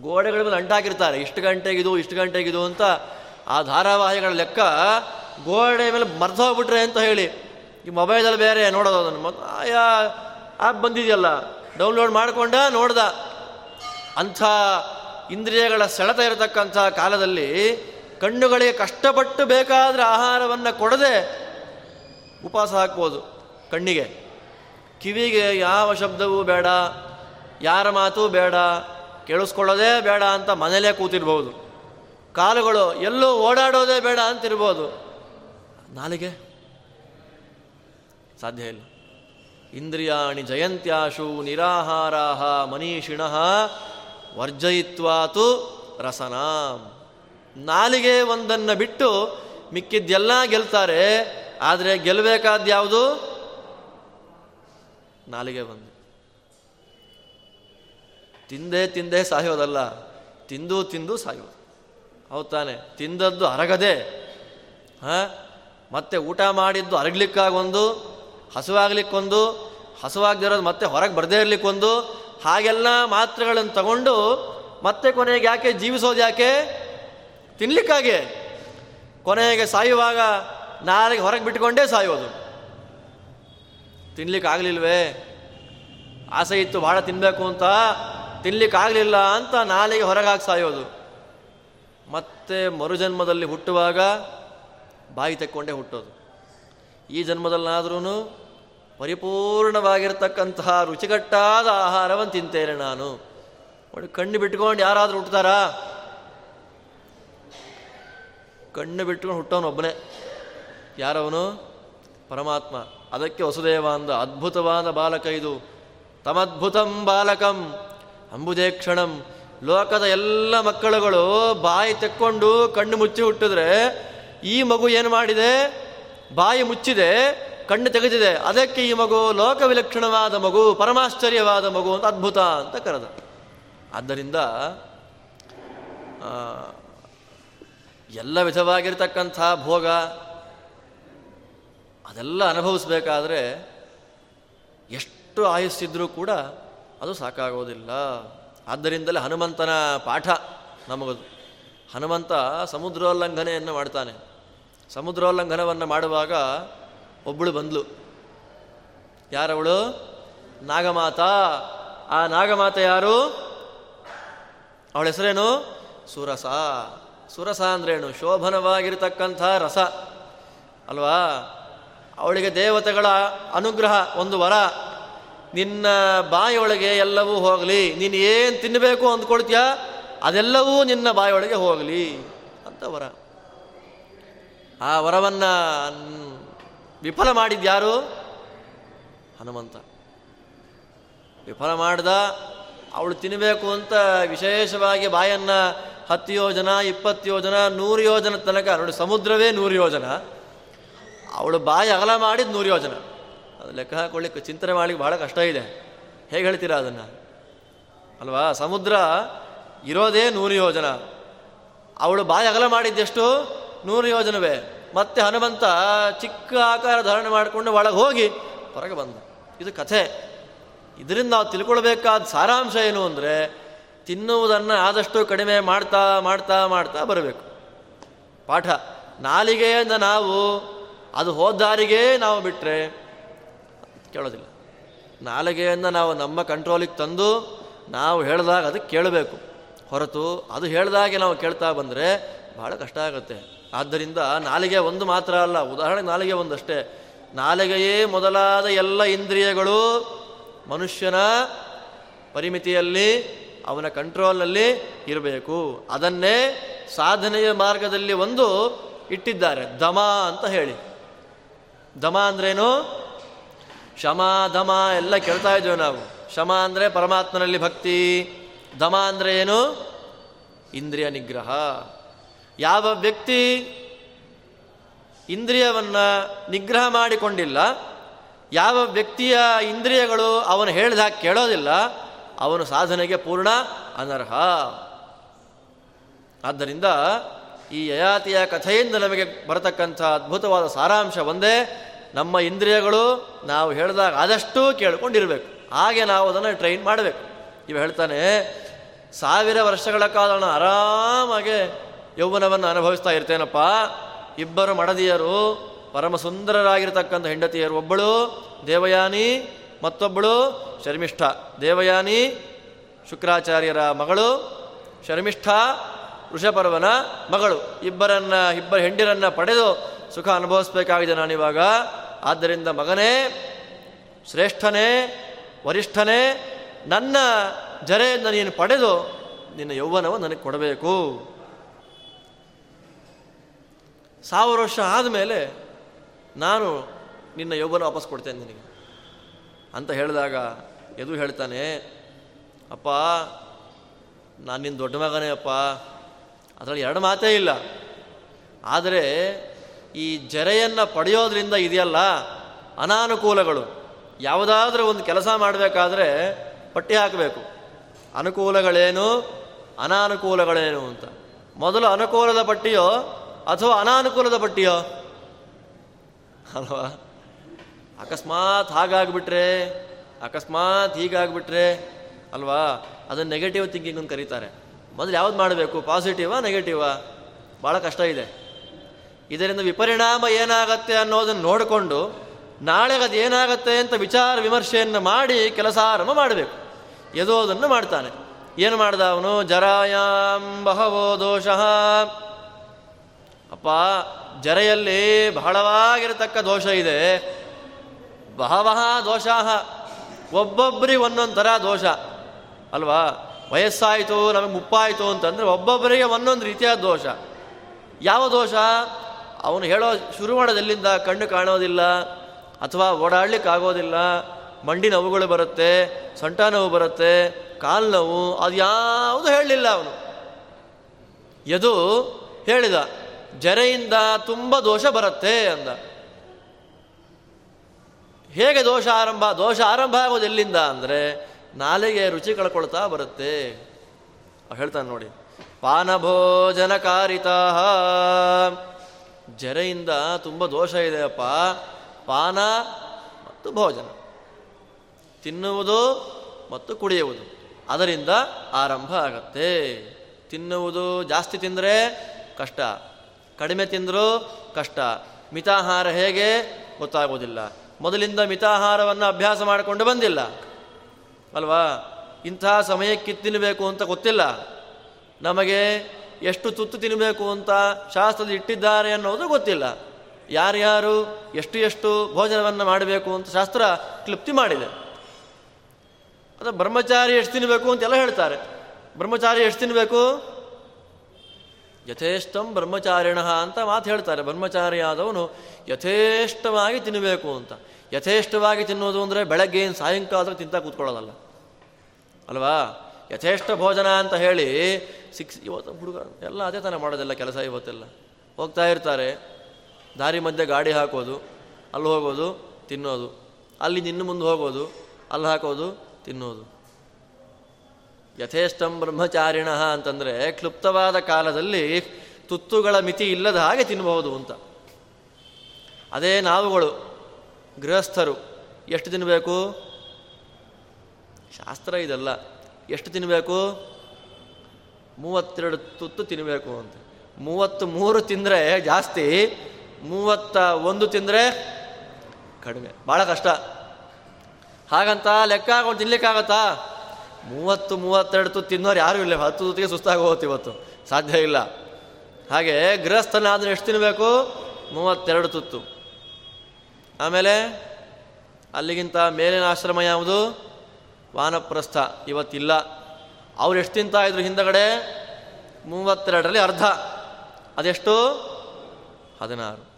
ಗೋಡೆಗಳ ಮೇಲೆ ಅಂಟಾಕಿರ್ತಾರೆ. ಇಷ್ಟು ಗಂಟೆಗಿದು ಇಷ್ಟು ಗಂಟೆಗಿದು ಅಂತ ಆ ಧಾರಾವಾಹಿಗಳ ಲೆಕ್ಕ ಗೋಡೆ ಮೇಲೆ ಮರ್ತೋಗ್ಬಿಟ್ರೆ ಅಂತ ಹೇಳಿ. ಈ ಮೊಬೈಲಲ್ಲಿ ಬೇರೆ ನೋಡೋದು ಅದನ್ನು. ಆಯಾ ಆ್ಯಪ್ ಬಂದಿದೆಯಲ್ಲ? ಡೌನ್ಲೋಡ್ ಮಾಡಿಕೊಂಡ ನೋಡ್ದ. ಅಂಥ ಇಂದ್ರಿಯಗಳ ಸೆಳೆತ ಇರತಕ್ಕಂಥ ಕಾಲದಲ್ಲಿ ಕಣ್ಣುಗಳಿಗೆ ಕಷ್ಟಪಟ್ಟು ಬೇಕಾದರೆ ಆಹಾರವನ್ನು ಕೊಡದೆ ಉಪವಾಸ ಹಾಕ್ಬೋದು. ಕಣ್ಣಿಗೆ. ಕಿವಿಗೆ ಯಾವ ಶಬ್ದವೂ ಬೇಡ, ಯಾರ ಮಾತು ಬೇಡ, ಕೇಳಿಸ್ಕೊಳ್ಳೋದೇ ಬೇಡ ಅಂತ ಮನೇಲೇ ಕೂತಿರ್ಬೋದು. ಕಾಲುಗಳು ಎಲ್ಲೂ ಓಡಾಡೋದೇ ಬೇಡ ಅಂತಿರ್ಬೋದು. ನಾಲಿಗೆ? ಸಾಧ್ಯ ಇಲ್ಲ. ಇಂದ್ರಿಯಾಣಿ ಜಯಂತ್ಯಾಶು ನಿರಾಹಾರಾಹ ಮನೀಷಿಣ ವರ್ಜಯಿತ್ವಾತು ರಸನಾಂ. ನಾಲಿಗೆ ಒಂದನ್ನು ಬಿಟ್ಟು ಮಿಕ್ಕಿದ್ದೆಲ್ಲ ಗೆಲ್ತಾರೆ. ಆದರೆ ಗೆಲ್ಲಬೇಕಾದ ಯಾವುದು? ನಾಲಿಗೆ ಬಂದು. ತಿಂದೇ ತಿಂದೇ ಸಾಯೋದಲ್ಲ, ತಿಂದು ತಿಂದು ಸಾಯೋದು. ಹೌದು ತಾನೆ, ತಿಂದದ್ದು ಅರಗದೆ. ಹಾಂ? ಮತ್ತೆ ಊಟ ಮಾಡಿದ್ದು ಅರಗ್ಲಿಕ್ಕಾಗೊಂದು, ಹಸುವಾಗ್ಲಿಕ್ಕೊಂದು, ಹಸುವಾಗದಿರೋದು ಮತ್ತೆ ಹೊರಗೆ ಬರದೇ ಇರ್ಲಿಕ್ಕೊಂದು, ಹಾಗೆಲ್ಲ ಮಾತ್ರೆಗಳನ್ನು ತಗೊಂಡು ಮತ್ತೆ ಕೊನೆಗೆ ಯಾಕೆ ಜೀವಿಸೋದು ಯಾಕೆ? ತಿನ್ಲಿಕ್ಕಾಗೆ. ಕೊನೆಗೆ ಸಾಯುವಾಗ ನಾಳೆಗೆ ಹೊರಗೆ ಬಿಟ್ಕೊಂಡೇ ಸಾಯೋದು. ತಿನ್ಲಿಕ್ಕೆ ಆಗಲಿಲ್ವೇ ಆಸೆ ಇತ್ತು, ಭಾಳ ತಿನ್ನಬೇಕು ಅಂತ. ತಿನ್ಲಿಕ್ಕೆ ಆಗಲಿಲ್ಲ ಅಂತ ನಾಲಿಗೆ ಹೊರಗಾಗಿ ಸಾಯೋದು. ಮತ್ತೆ ಮರುಜನ್ಮದಲ್ಲಿ ಹುಟ್ಟುವಾಗ ಬಾಯಿ ತೆಕ್ಕೊಂಡೇ ಹುಟ್ಟೋದು. ಈ ಜನ್ಮದಲ್ಲಾದ್ರೂ ಪರಿಪೂರ್ಣವಾಗಿರ್ತಕ್ಕಂತಹ ರುಚಿಗಟ್ಟಾದ ಆಹಾರವನ್ನು ತಿಂತೇನೆ ನಾನು. ನೋಡಿ ಕಣ್ಣು ಬಿಟ್ಕೊಂಡು ಯಾರಾದರೂ ಹುಟ್ಟುತ್ತಾರಾ ಕಣ್ಣು ಬಿಟ್ಕೊಂಡು ಹುಟ್ಟೋನು ಒಬ್ಬನೇ ಯಾರವನು? ಪರಮಾತ್ಮ. ಅದಕ್ಕೆ ವಸುದೇವ ಅಂದ, ಅದ್ಭುತವಾದ ಬಾಲಕ ಇದು. ತಮದ್ಭುತಂ ಬಾಲಕಂ. ಅಂಬುದೇ ಕ್ಷಣಂ. ಲೋಕದ ಎಲ್ಲ ಮಕ್ಕಳುಗಳು ಬಾಯಿ ತೆಕ್ಕೊಂಡು ಕಣ್ಣು ಮುಚ್ಚಿ ಹುಟ್ಟಿದ್ರೆ, ಈ ಮಗು ಏನು ಮಾಡಿದೆ? ಬಾಯಿ ಮುಚ್ಚಿದೆ, ಕಣ್ಣು ತೆಗೆದಿದೆ. ಅದಕ್ಕೆ ಈ ಮಗು ಲೋಕ ವಿಲಕ್ಷಣವಾದ ಮಗು, ಪರಮಾಶ್ಚರ್ಯವಾದ ಮಗು ಅಂತ ಅದ್ಭುತ ಅಂತ ಕರೆದ. ಆದ್ದರಿಂದ ಎಲ್ಲ ವಿಧವಾಗಿರ್ತಕ್ಕಂಥ ಭೋಗ ಅದೆಲ್ಲ ಅನುಭವಿಸ್ಬೇಕಾದ್ರೆ ಎಷ್ಟು ಆಯಸ್ಸಿದ್ರೂ ಕೂಡ ಅದು ಸಾಕಾಗೋದಿಲ್ಲ. ಆದ್ದರಿಂದಲೇ ಹನುಮಂತನ ಪಾಠ ನಮಗದು. ಹನುಮಂತ ಸಮುದ್ರೋಲ್ಲಂಘನೆಯನ್ನು ಮಾಡ್ತಾನೆ. ಸಮುದ್ರೋಲ್ಲಂಘನವನ್ನು ಮಾಡುವಾಗ ಒಬ್ಬಳು ಬಂದ್ಲು. ಯಾರವಳು? ನಾಗಮಾತ. ಆ ನಾಗಮಾತ ಯಾರು? ಅವಳ ಹೆಸರೇನು ಸುರಸ. ಸುರಸ ಅಂದ್ರೇನು? ಶೋಭನವಾಗಿರತಕ್ಕಂಥ ರಸ. ಅಲ್ವಾ? ಅವಳಿಗೆ ದೇವತೆಗಳ ಅನುಗ್ರಹ ಒಂದು ವರ. ನಿನ್ನ ಬಾಯಿಯೊಳಗೆ ಎಲ್ಲವೂ ಹೋಗಲಿ. ನೀನು ಏನು ತಿನ್ನಬೇಕು ಅಂದ್ಕೊಳ್ತೀಯ? ಅದೆಲ್ಲವೂ ನಿನ್ನ ಬಾಯಿಯೊಳಗೆ ಹೋಗಲಿ ಅಂತ ವರ. ಆ ವರವನ್ನು ವಿಫಲ ಮಾಡಿದ್ಯಾರು? ಹನುಮಂತ. ವಿಫಲ ಮಾಡ್ದ, ಅವಳು ತಿನ್ನಬೇಕು ಅಂತ ವಿಶೇಷವಾಗಿ ಬಾಯನ್ನು ಹತ್ತು ಯೋಜನ ಇಪ್ಪತ್ತು ಯೋಜನ ನೂರು ಯೋಜನ ತನಕ, ನೋಡಿ, ಸಮುದ್ರವೇ ನೂರು ಯೋಜನ ಅವಳು ಬಾಯಿ ಅಗಲ ಮಾಡಿದ ನೂರು ಯೋಜನ. ಅದು ಲೆಕ್ಕ ಹಾಕೊಳ್ಳಿಕ್ಕೆ ಚಿಂತನೆ ಮಾಡಲಿಕ್ಕೆ ಭಾಳ ಕಷ್ಟ ಇದೆ. ಹೇಗೆ ಹೇಳ್ತೀರಾ ಅದನ್ನು? ಅಲ್ವಾ? ಸಮುದ್ರ ಇರೋದೇ ನೂರು ಯೋಜನ. ಅವಳು ಬಾಯಿ ಅಗಲ ಮಾಡಿದ್ದೆಷ್ಟು? ನೂರು ಯೋಜನವೇ. ಮತ್ತೆ ಹನುಮಂತ ಚಿಕ್ಕ ಆಕಾರ ಧಾರಣೆ ಮಾಡಿಕೊಂಡು ಒಳಗೆ ಹೋಗಿ ಹೊರಗೆ ಬಂದ. ಇದು ಕಥೆ. ಇದರಿಂದ ನಾವು ತಿಳ್ಕೊಳ್ಬೇಕಾದ ಸಾರಾಂಶ ಏನು ಅಂದರೆ, ತಿನ್ನುವುದನ್ನು ಆದಷ್ಟು ಕಡಿಮೆ ಮಾಡ್ತಾ ಮಾಡ್ತಾ ಮಾಡ್ತಾ ಬರಬೇಕು. ಪಾಠ. ನಾಲಿಗೆಯಿಂದ ನಾವು ಅದು ಹೋದಾರಿಗೆ ನಾವು ಬಿಟ್ಟರೆ ಕೇಳೋದಿಲ್ಲ. ನಾಲಿಗೆಯನ್ನು ನಾವು ನಮ್ಮ ಕಂಟ್ರೋಲಿಗೆ ತಂದು ನಾವು ಹೇಳಿದಾಗ ಅದು ಕೇಳಬೇಕು. ಹೊರತು ಅದು ಹೇಳಿದಾಗೆ ನಾವು ಕೇಳ್ತಾ ಬಂದರೆ ಭಾಳ ಕಷ್ಟ ಆಗುತ್ತೆ. ಆದ್ದರಿಂದ ನಾಲಿಗೆ ಒಂದು ಮಾತ್ರ ಅಲ್ಲ, ಉದಾಹರಣೆ ನಾಲಿಗೆ ಒಂದಷ್ಟೇ. ನಾಲಿಗೆಯೇ ಮೊದಲಾದ ಎಲ್ಲ ಇಂದ್ರಿಯಗಳು ಮನುಷ್ಯನ ಪರಿಮಿತಿಯಲ್ಲಿ, ಅವನ ಕಂಟ್ರೋಲ್ನಲ್ಲಿ ಇರಬೇಕು. ಅದನ್ನೇ ಸಾಧನೆಯ ಮಾರ್ಗದಲ್ಲಿ ಒಂದು ಇಟ್ಟಿದ್ದಾರೆ. ದಮ ಅಂತ ಹೇಳಿ. ದಮ ಅಂದ್ರೇನು? ಶಮ, ದಮ ಎಲ್ಲ ಕೇಳ್ತಾ ಇದ್ದೇವೆ ನಾವು. ಶಮ ಅಂದರೆ ಪರಮಾತ್ಮನಲ್ಲಿ ಭಕ್ತಿ. ದಮ ಅಂದರೆ ಏನು? ಇಂದ್ರಿಯ ನಿಗ್ರಹ. ಯಾವ ವ್ಯಕ್ತಿ ಇಂದ್ರಿಯವನ್ನು ನಿಗ್ರಹ ಮಾಡಿಕೊಂಡಿಲ್ಲ, ಯಾವ ವ್ಯಕ್ತಿಯ ಇಂದ್ರಿಯಗಳು ಅವನು ಹೇಳಿದಾಗ ಕೇಳೋದಿಲ್ಲ, ಅವನು ಸಾಧನೆಗೆ ಪೂರ್ಣ ಅನರ್ಹ. ಆದ್ದರಿಂದ ಈ ಯಯಾತಿಯ ಕಥೆಯಿಂದ ನಮಗೆ ಬರತಕ್ಕಂಥ ಅದ್ಭುತವಾದ ಸಾರಾಂಶ ಒಂದೇ, ನಮ್ಮ ಇಂದ್ರಿಯಗಳು ನಾವು ಹೇಳಿದಾಗ ಆದಷ್ಟು ಕೇಳಿಕೊಂಡಿರಬೇಕು. ಹಾಗೆ ನಾವು ಅದನ್ನು ಟ್ರೈನ್ ಮಾಡಬೇಕು. ಇವು ಹೇಳ್ತಾನೆ, ಸಾವಿರ ವರ್ಷಗಳ ಕಾಲ ನಾನು ಆರಾಮಾಗೆ ಯೌವನವನ್ನು ಅನುಭವಿಸ್ತಾ ಇರ್ತೇನಪ್ಪ. ಇಬ್ಬರು ಮಡದಿಯರು ಪರಮ ಸುಂದರರಾಗಿರ್ತಕ್ಕಂಥ ಹೆಂಡತಿಯರು, ಒಬ್ಬಳು ದೇವಯಾನಿ, ಮತ್ತೊಬ್ಬಳು ಶರ್ಮಿಷ್ಠ. ದೇವಯಾನಿ, ಶುಕ್ರಾಚಾರ್ಯರ ಮಗಳು ಶರ್ಮಿಷ್ಠ ವೃಷಪರ್ವನ ಮಗಳು. ಇಬ್ಬರನ್ನ, ಇಬ್ಬರ ಹೆಂಡಿರನ್ನ ಪಡೆದು ಸುಖ ಅನುಭವಿಸ್ಬೇಕಾಗಿದೆ ನಾನಿವಾಗ. ಆದ್ದರಿಂದ ಮಗನೇ, ಶ್ರೇಷ್ಠನೇ, ವರಿಷ್ಠನೇ, ನನ್ನ ಜರೆಯನ್ನು ನೀನು ಪಡೆದು ನಿನ್ನ ಯೌವನವು ನನಗೆ ಕೊಡಬೇಕು. ಸಾವಿರ ವರ್ಷ ಆದಮೇಲೆ ನಾನು ನಿನ್ನ ಯೌವನ ವಾಪಸ್ ಕೊಡ್ತೇನೆ ನಿನಗೆ. ಅಂತ ಹೇಳಿದಾಗ ಎದು ಹೇಳ್ತಾನೆ, ಅಪ್ಪ, ನಾನು ನಿನ್ನ ದೊಡ್ಡ ಮಗನೇ ಅಪ್ಪ. ಅದರಲ್ಲಿ ಎರಡು ಮಾತೇ ಇಲ್ಲ. ಆದರೆ ಈ ಜರೆಯನ್ನು ಪಡೆಯೋದ್ರಿಂದ ಇದೆಯಲ್ಲ ಅನಾನುಕೂಲಗಳು. ಯಾವುದಾದ್ರೂ ಒಂದು ಕೆಲಸ ಮಾಡಬೇಕಾದ್ರೆ ಪಟ್ಟಿ ಹಾಕಬೇಕು. ಅನುಕೂಲಗಳೇನು? ಅನಾನುಕೂಲಗಳೇನು ಅಂತ. ಮೊದಲು ಅನುಕೂಲದ ಪಟ್ಟಿಯೋ ಅಥವಾ ಅನಾನುಕೂಲದ ಪಟ್ಟಿಯೋ? ಅಲ್ವಾ? ಅಕಸ್ಮಾತ್ ಹಾಗಾಗ್ಬಿಟ್ರೆ, ಅಕಸ್ಮಾತ್ ಹೀಗಾಗ್ಬಿಟ್ರೆ, ಅಲ್ವಾ? ಅದನ್ನು ನೆಗೆಟಿವ್ ಥಿಂಕಿಂಗ್ ಅಂತ ಕರೀತಾರೆ. ಮೊದಲು ಯಾವ್ದು ಮಾಡಬೇಕು? ಪಾಸಿಟಿವಾ, ನೆಗೆಟಿವಾ? ಭಾಳ ಕಷ್ಟ ಇದೆ. ಇದರಿಂದ ವಿಪರಿಣಾಮ ಏನಾಗತ್ತೆ ಅನ್ನೋದನ್ನು ನೋಡಿಕೊಂಡು ನಾಳೆ ಅದು ಏನಾಗತ್ತೆ ಅಂತ ವಿಚಾರ ವಿಮರ್ಶೆಯನ್ನು ಮಾಡಿ ಕೆಲಸ ಆರಂಭ ಮಾಡಬೇಕು. ಎದೋದನ್ನು ಮಾಡ್ತಾನೆ. ಏನು ಮಾಡ್ದ ಅವನು? ಜರಾಯಾಂ ಬಹವೋ ದೋಷ. ಅಪ್ಪ, ಜರೆಯಲ್ಲಿ ಬಹಳವಾಗಿರತಕ್ಕ ದೋಷ ಇದೆ. ಬಹವಹ ದೋಷ. ಒಬ್ಬೊಬ್ಬರಿಗೆ ಒಂದೊಂದು ಥರ ದೋಷ. ಅಲ್ವಾ? ವಯಸ್ಸಾಯಿತು, ನಮಗೆ ಮುಪ್ಪಾಯಿತು ಅಂತಂದರೆ ಒಬ್ಬೊಬ್ಬರಿಗೆ ಒಂದೊಂದು ರೀತಿಯ ದೋಷ. ಯಾವ ದೋಷ? ಅವನು ಹೇಳೋ ಶುರು ಮಾಡೋದೆಲ್ಲಿಂದ ಕಣ್ಣು ಕಾಣೋದಿಲ್ಲ, ಅಥವಾ ಓಡಾಡ್ಲಿಕ್ಕೆ ಆಗೋದಿಲ್ಲ, ಮಂಡಿ ನೋವುಗಳು ಬರುತ್ತೆ, ಸೊಂಟ ನೋವು ಬರುತ್ತೆ, ಕಾಲು ನೋವು, ಅದು ಯಾವುದು ಹೇಳಲಿಲ್ಲ ಅವನು. ಎದು ಹೇಳಿದ, ಜರೆಯಿಂದ ತುಂಬ ದೋಷ ಬರುತ್ತೆ ಅಂದ. ಹೇಗೆ ದೋಷ ಆರಂಭ? ದೋಷ ಆರಂಭ ಆಗೋದು ಎಲ್ಲಿಂದ ಅಂದರೆ ನಾಲಿಗೆ ರುಚಿ ಕಳ್ಕೊಳ್ತಾ ಬರುತ್ತೆ. ಹೇಳ್ತಾನೆ ನೋಡಿ. ಪಾನಭೋಜನಕಾರಿತ. ಜರೆಯಿಂದ ತುಂಬ ದೋಷ ಇದೆಯಪ್ಪ. ಪಾನ ಮತ್ತು ಭೋಜನ. ತಿನ್ನುವುದು ಮತ್ತು ಕುಡಿಯುವುದು. ಅದರಿಂದ ಆರಂಭ ಆಗತ್ತೆ. ತಿನ್ನುವುದು ಜಾಸ್ತಿ ತಿಂದರೆ ಕಷ್ಟ. ಕಡಿಮೆ ತಿಂದರೂ ಕಷ್ಟ. ಮಿತಾಹಾರ ಹೇಗೆ ಗೊತ್ತಾಗೋದಿಲ್ಲ. ಮೊದಲಿಂದ ಮಿತಾಹಾರವನ್ನು ಅಭ್ಯಾಸ ಮಾಡಿಕೊಂಡು ಬಂದಿಲ್ಲ. ಅಲ್ವಾ? ಇಂಥ ಸಮಯಕ್ಕೆ ತಿನ್ನಬೇಕು ಅಂತ ಗೊತ್ತಿಲ್ಲ. ನಮಗೆ ಎಷ್ಟು ತುತ್ತು ತಿನ್ನಬೇಕು ಅಂತ ಶಾಸ್ತ್ರದ ಇಟ್ಟಿದ್ದಾರೆ ಅನ್ನೋದು ಗೊತ್ತಿಲ್ಲ. ಯಾರ್ಯಾರು ಎಷ್ಟು ಎಷ್ಟು ಭೋಜನವನ್ನು ಮಾಡಬೇಕು ಅಂತ ಶಾಸ್ತ್ರ ಕ್ಲಿಪ್ತಿ ಮಾಡಿದೆ. ಅದು ಬ್ರಹ್ಮಚಾರಿ ಎಷ್ಟು ತಿನ್ನಬೇಕು ಅಂತೆಲ್ಲ ಹೇಳ್ತಾರೆ. ಬ್ರಹ್ಮಚಾರಿ ಎಷ್ಟು ತಿನ್ನಬೇಕು ಯಥೇಷ್ಟಂ ಬ್ರಹ್ಮಚಾರಿಣ ಅಂತ ಮಾತು ಹೇಳ್ತಾರೆ. ಬ್ರಹ್ಮಚಾರಿ ಆದವನು ಯಥೇಷ್ಟವಾಗಿ ತಿನ್ನಬೇಕು ಅಂತ. ಯಥೇಷ್ಟವಾಗಿ ತಿನ್ನೋದು ಅಂದರೆ ಬೆಳಗ್ಗೆ ಏನು ಸಾಯಂಕಾಲ ತಿಂತ ಕೂತ್ಕೊಳ್ಳೋದಲ್ಲ. ಅಲ್ವಾ? ಯಥೇಷ್ಟ ಭೋಜನ ಅಂತ ಹೇಳಿ ಸಿಕ್ಸ್ ಇವತ್ತು ಹುಡುಗ ಎಲ್ಲ ಅದೇ ತಾನೇ ಮಾಡೋದೆಲ್ಲ ಕೆಲಸ ಇವತ್ತೆಲ್ಲ. ಹೋಗ್ತಾ ಇರ್ತಾರೆ. ದಾರಿ ಮಧ್ಯೆ ಗಾಡಿ ಹಾಕೋದು, ಅಲ್ಲಿ ಹೋಗೋದು, ತಿನ್ನೋದು. ಅಲ್ಲಿ ನಿನ್ನ ಮುಂದೆ ಹೋಗೋದು, ಅಲ್ಲಿ ಹಾಕೋದು, ತಿನ್ನೋದು. ಯಥೇಷ್ಟಂ ಬ್ರಹ್ಮಚಾರಿಣ ಅಂತಂದರೆ ಕ್ಲುಪ್ತವಾದ ಕಾಲದಲ್ಲಿ ತುತ್ತುಗಳ ಮಿತಿ ಇಲ್ಲದ ಹಾಗೆ ತಿನ್ನಬಹುದು ಅಂತ. ಅದೇ ನಾವುಗಳು. ಗೃಹಸ್ಥರು. ಎಷ್ಟು ತಿನ್ನಬೇಕು ಶಾಸ್ತ್ರ ಇದೆಲ್ಲ. ಎಷ್ಟು ತಿನ್ನಬೇಕು ಮೂವತ್ತೆರಡು ತುತ್ತು ತಿನ್ನಬೇಕು ಅಂತ. ಮೂವತ್ತು ಮೂರು ತಿಂದರೆ ಜಾಸ್ತಿ, ಮೂವತ್ತ ಒಂದು ತಿಂದರೆ ಕಡಿಮೆ. ಭಾಳ ಕಷ್ಟ. ಹಾಗಂತ ಲೆಕ್ಕ ಹಾಕೊಂಡು ತಿನ್ಲಿಕ್ಕಾಗತ್ತಾ? ಮೂವತ್ತು, ಮೂವತ್ತೆರಡು ತುತ್ತು ತಿನ್ನೋರು ಯಾರೂ ಇಲ್ಲ. ಹತ್ತು ತುತ್ತಿಗೆ ಸುಸ್ತಾಗಿ ಹೋಗುತ್ತೆ ಇವತ್ತು. ಸಾಧ್ಯ ಇಲ್ಲ. ಹಾಗೆ ಗೃಹಸ್ಥನಾದರೆ ಎಷ್ಟು ತಿನ್ನಬೇಕು ಮೂವತ್ತೆರಡು ತುತ್ತು. ಆಮೇಲೆ ಅಲ್ಲಿಗಿಂತ ಮೇಲಿನ ಆಶ್ರಮ ಯಾವುದು? ವಾನಪ್ರಸ್ಥ. ಇವತ್ತಿಲ್ಲ. ಅವ್ರು ಎಷ್ಟು ತಿಂತಾ ಇದ್ರು ಹಿಂದಗಡೆ? ಮೂವತ್ತೆರಡರಲ್ಲಿ ಅರ್ಧ. ಅದೆಷ್ಟು? ಹದಿನಾರು.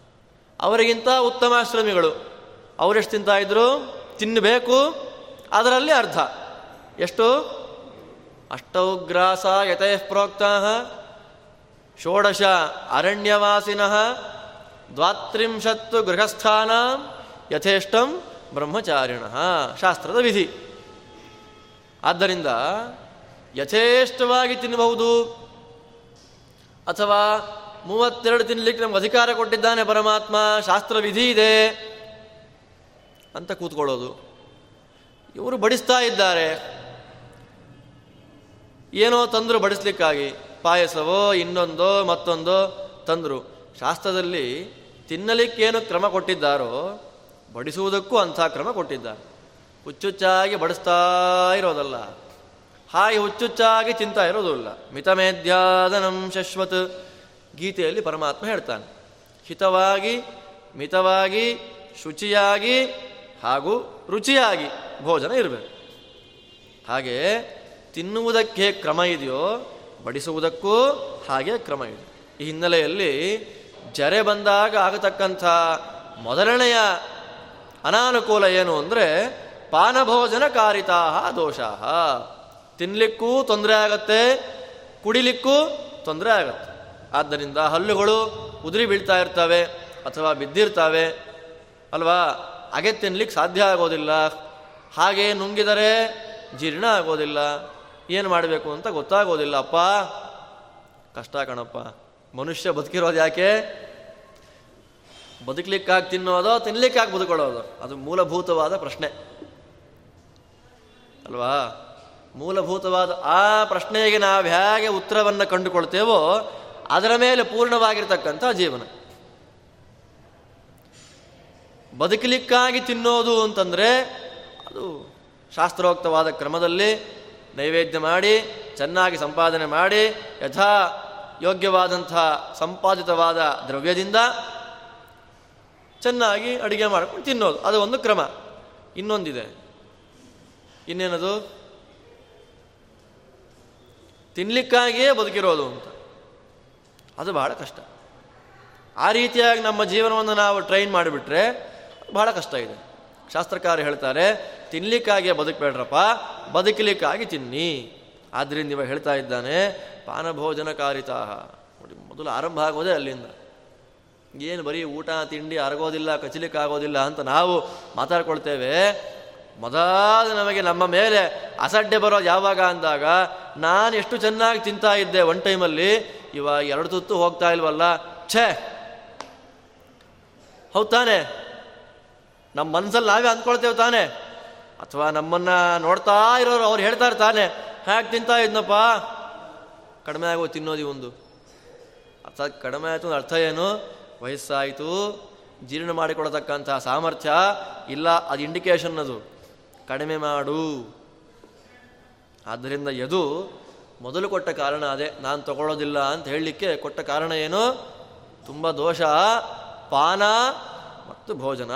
ಅವರಿಗಿಂತ ಉತ್ತಮ ಉತ್ತಮಾಶ್ರಮಿಗಳು ಅವರೆಷ್ಟು ತಿಂತಾ ಇದ್ರು? ತಿನ್ನಬೇಕು ಅದರಲ್ಲಿ ಅರ್ಧ. ಎಷ್ಟು? ಅಷ್ಟೌಗ್ರಾಸ ಯತಃ ಪ್ರೋಕ್ತ. ಷೋಡಶ ಅರಣ್ಯವಾಸಿನ. ದ್ವಾತ್ರಿಂಶತ್ತು ಗೃಹಸ್ಥಾನ ಯಥೇಷ್ಟಂ ಬ್ರಹ್ಮಚಾರಿಣ, ಶಾಸ್ತ್ರದ ವಿಧಿ. ಆದ್ದರಿಂದ ಯಥೇಷ್ಟವಾಗಿ ತಿನ್ನಬಹುದು ಅಥವಾ ಮೂವತ್ತೆರಡು ತಿನ್ನಲಿಕ್ಕೆ ನಮ್ಗೆ ಅಧಿಕಾರ ಕೊಟ್ಟಿದ್ದಾನೆ ಪರಮಾತ್ಮ, ಶಾಸ್ತ್ರ ವಿಧಿ ಇದೆ ಅಂತ ಕೂತ್ಕೊಳ್ಳೋದು. ಇವರು ಬಡಿಸ್ತಾ ಇದ್ದಾರೆ. ಏನೋ ತಂದರು ಬಡಿಸ್ಲಿಕ್ಕಾಗಿ, ಪಾಯಸವೋ ಇನ್ನೊಂದೋ ಮತ್ತೊಂದೋ ತಂದರು. ಶಾಸ್ತ್ರದಲ್ಲಿ ತಿನ್ನಲಿಕ್ಕೇನು ಕ್ರಮ ಕೊಟ್ಟಿದ್ದಾರೋ ಬಡಿಸುವುದಕ್ಕೂ ಅಂಥ ಕ್ರಮ ಕೊಟ್ಟಿದ್ದಾರೆ. ಹುಚ್ಚುಚ್ಚಾಗಿ ಬಡಿಸ್ತಾ ಇರೋದಲ್ಲ. ಹಾಗೆ ಹುಚ್ಚುಚ್ಚಾಗಿ ತಿಂತಾ ಇರೋದಿಲ್ಲ ಮಿತಮೇಧ್ಯಾದನಂ ಶಶ್ವತ್ ಗೀತೆಯಲ್ಲಿ ಪರಮಾತ್ಮ ಹೇಳ್ತಾನೆ. ಹಿತವಾಗಿ, ಮಿತವಾಗಿ, ಶುಚಿಯಾಗಿ ಹಾಗೂ ರುಚಿಯಾಗಿ ಭೋಜನ ಇರಬೇಕು. ಹಾಗೆ ತಿನ್ನುವುದಕ್ಕೆ ಕ್ರಮ ಇದೆಯೋ, ಬಡಿಸುವುದಕ್ಕೂ ಹಾಗೆ ಕ್ರಮ ಇದೆ. ಈ ಹಿನ್ನೆಲೆಯಲ್ಲಿ ಜರೆ ಬಂದಾಗ ಆಗತಕ್ಕಂಥ ಮೊದಲನೆಯ ಅನಾನುಕೂಲ ಏನು ಅಂದರೆ ಪಾನಭೋಜನ ಕಾರಿತಾ ದೋಷ ತಿನ್ನಲಿಕ್ಕೂ ತೊಂದರೆ ಆಗತ್ತೆ, ಕುಡಿಲಿಕ್ಕೂ ತೊಂದರೆ ಆಗತ್ತೆ. ಆದ್ದರಿಂದ ಹಲ್ಲುಗಳು ಉದುರಿ ಬೀಳ್ತಾ ಇರ್ತವೆ ಅಥವಾ ಬಿದ್ದಿರ್ತವೆ. ಅಲ್ವಾ? ಅಗೆ ತಿನ್ಲಿಕ್ಕೆ ಸಾಧ್ಯ ಆಗೋದಿಲ್ಲ. ಹಾಗೆ ನುಂಗಿದರೆ ಜೀರ್ಣ ಆಗೋದಿಲ್ಲ. ಏನು ಮಾಡಬೇಕು ಅಂತ ಗೊತ್ತಾಗೋದಿಲ್ಲ. ಅಪ್ಪ, ಕಷ್ಟ ಕಣಪ್ಪ. ಮನುಷ್ಯ ಬದುಕಿರೋದು ಯಾಕೆ? ಬದುಕಲಿಕ್ಕಾಗಿ ತಿನ್ನೋದೋ ತಿನ್ಲಿಕ್ಕಾಗಿ ಬದುಕೊಳ್ಳೋದು ಅದು ಮೂಲಭೂತವಾದ ಪ್ರಶ್ನೆ. ಅಲ್ವಾ? ಮೂಲಭೂತವಾದ ಆ ಪ್ರಶ್ನೆಗೆ ನಾವು ಹೇಗೆ ಉತ್ತರವನ್ನು ಕಂಡುಕೊಳ್ತೇವೋ, ಅದರ ಮೇಲೆ ಪೂರ್ಣವಾಗಿರ್ತಕ್ಕಂಥ ಜೀವನ. ಬದುಕಲಿಕ್ಕಾಗಿ ತಿನ್ನೋದು ಅಂತಂದರೆ, ಅದು ಶಾಸ್ತ್ರೋಕ್ತವಾದ ಕ್ರಮದಲ್ಲಿ ನೈವೇದ್ಯ ಮಾಡಿ, ಚೆನ್ನಾಗಿ ಸಂಪಾದನೆ ಮಾಡಿ, ಯಥಾ ಯೋಗ್ಯವಾದಂಥ ಸಂಪಾದಿತವಾದ ದ್ರವ್ಯದಿಂದ ಚೆನ್ನಾಗಿ ಅಡುಗೆ ಮಾಡ್ಕೊಂಡು ತಿನ್ನೋದು. ಅದು ಒಂದು ಕ್ರಮ. ಇನ್ನೊಂದಿದೆ. ಇನ್ನೇನದು? ತಿನ್ನಲಿಕ್ಕಾಗಿಯೇ ಬದುಕಿರೋದು ಅಂತ. ಅದು ಬಹಳ ಕಷ್ಟ. ಆ ರೀತಿಯಾಗಿ ನಮ್ಮ ಜೀವನವನ್ನು ನಾವು ಟ್ರೈನ್ ಮಾಡಿಬಿಟ್ರೆ ಬಹಳ ಕಷ್ಟ ಇದೆ. ಶಾಸ್ತ್ರಕಾರ ಹೇಳ್ತಾರೆ ತಿನ್ನಲಿಕ್ಕಾಗಿಯೇ ಬದುಕಬೇಡ್ರಪ್ಪ, ಬದುಕಲಿಕ್ಕಾಗಿ ತಿನ್ನಿ. ಆದ್ದರಿಂದ ನೀವು ಹೇಳ್ತಾ ಇದ್ದಾನೆ ಪಾನಭೋಜನ ಕಾರಿತಾ ನೋಡಿ, ಮೊದಲು ಆರಂಭ ಆಗೋದೇ ಅಲ್ಲಿಂದ. ಏನು ಬರೀ ಊಟ, ತಿಂಡಿ ಅರಗೋದಿಲ್ಲ, ಕಚಿಲಿಕ್ಕಾಗೋದಿಲ್ಲ ಅಂತ ನಾವು ಮಾತಾಡ್ಕೊಳ್ತೇವೆ. ಮೊದಲು ನಮಗೆ ನಮ್ಮ ಮೇಲೆ ಅಸಡ್ಡೆ ಬರೋದು ಯಾವಾಗ ಅಂದಾಗ, ನಾನು ಎಷ್ಟು ಚೆನ್ನಾಗಿ ತಿಂತಾ ಇದ್ದೆ ಒನ್ ಟೈಮಲ್ಲಿ ಇವಾಗ ಎರಡು ತುತ್ತು ಹೋಗ್ತಾ ಇಲ್ವಲ್ಲ? ಛೇ! ಹೌದು ತಾನೆ? ನಮ್ಮ ಮನಸ್ಸಲ್ಲಿ ನಾವೇ ಅಂದ್ಕೊಳ್ತೇವೆ ತಾನೆ? ಅಥವಾ ನಮ್ಮನ್ನ ನೋಡ್ತಾ ಇರೋರು ಅವ್ರು ಹೇಳ್ತಾರೆ ತಾನೆ? ಹ್ಯಾಕ್ ತಿಂತಾ ಇದ್ನಪ್ಪ? ಕಡಿಮೆ ಆಗೋ ತಿನ್ನೋದು ಒಂದು. ಅರ್ಥಾತ್ ಕಡಿಮೆ ಆಯಿತು ಅರ್ಥ ಏನು? ವಯಸ್ಸಾಯಿತು, ಜೀರ್ಣ ಮಾಡಿಕೊಡತಕ್ಕಂತಹ ಸಾಮರ್ಥ್ಯ ಇಲ್ಲ, ಅದು ಇಂಡಿಕೇಶನ್ ಅದು. ಕಡಿಮೆ ಮಾಡು. ಆದ್ದರಿಂದ ಯದು ಮೊದಲು ಕೊಟ್ಟ ಕಾರಣ ಅದೇ. ನಾನು ತಗೊಳ್ಳೋದಿಲ್ಲ ಅಂತ ಹೇಳಲಿಕ್ಕೆ ಕೊಟ್ಟ ಕಾರಣ ಏನು? ತುಂಬ ದೋಷ, ಪಾನ ಮತ್ತು ಭೋಜನ.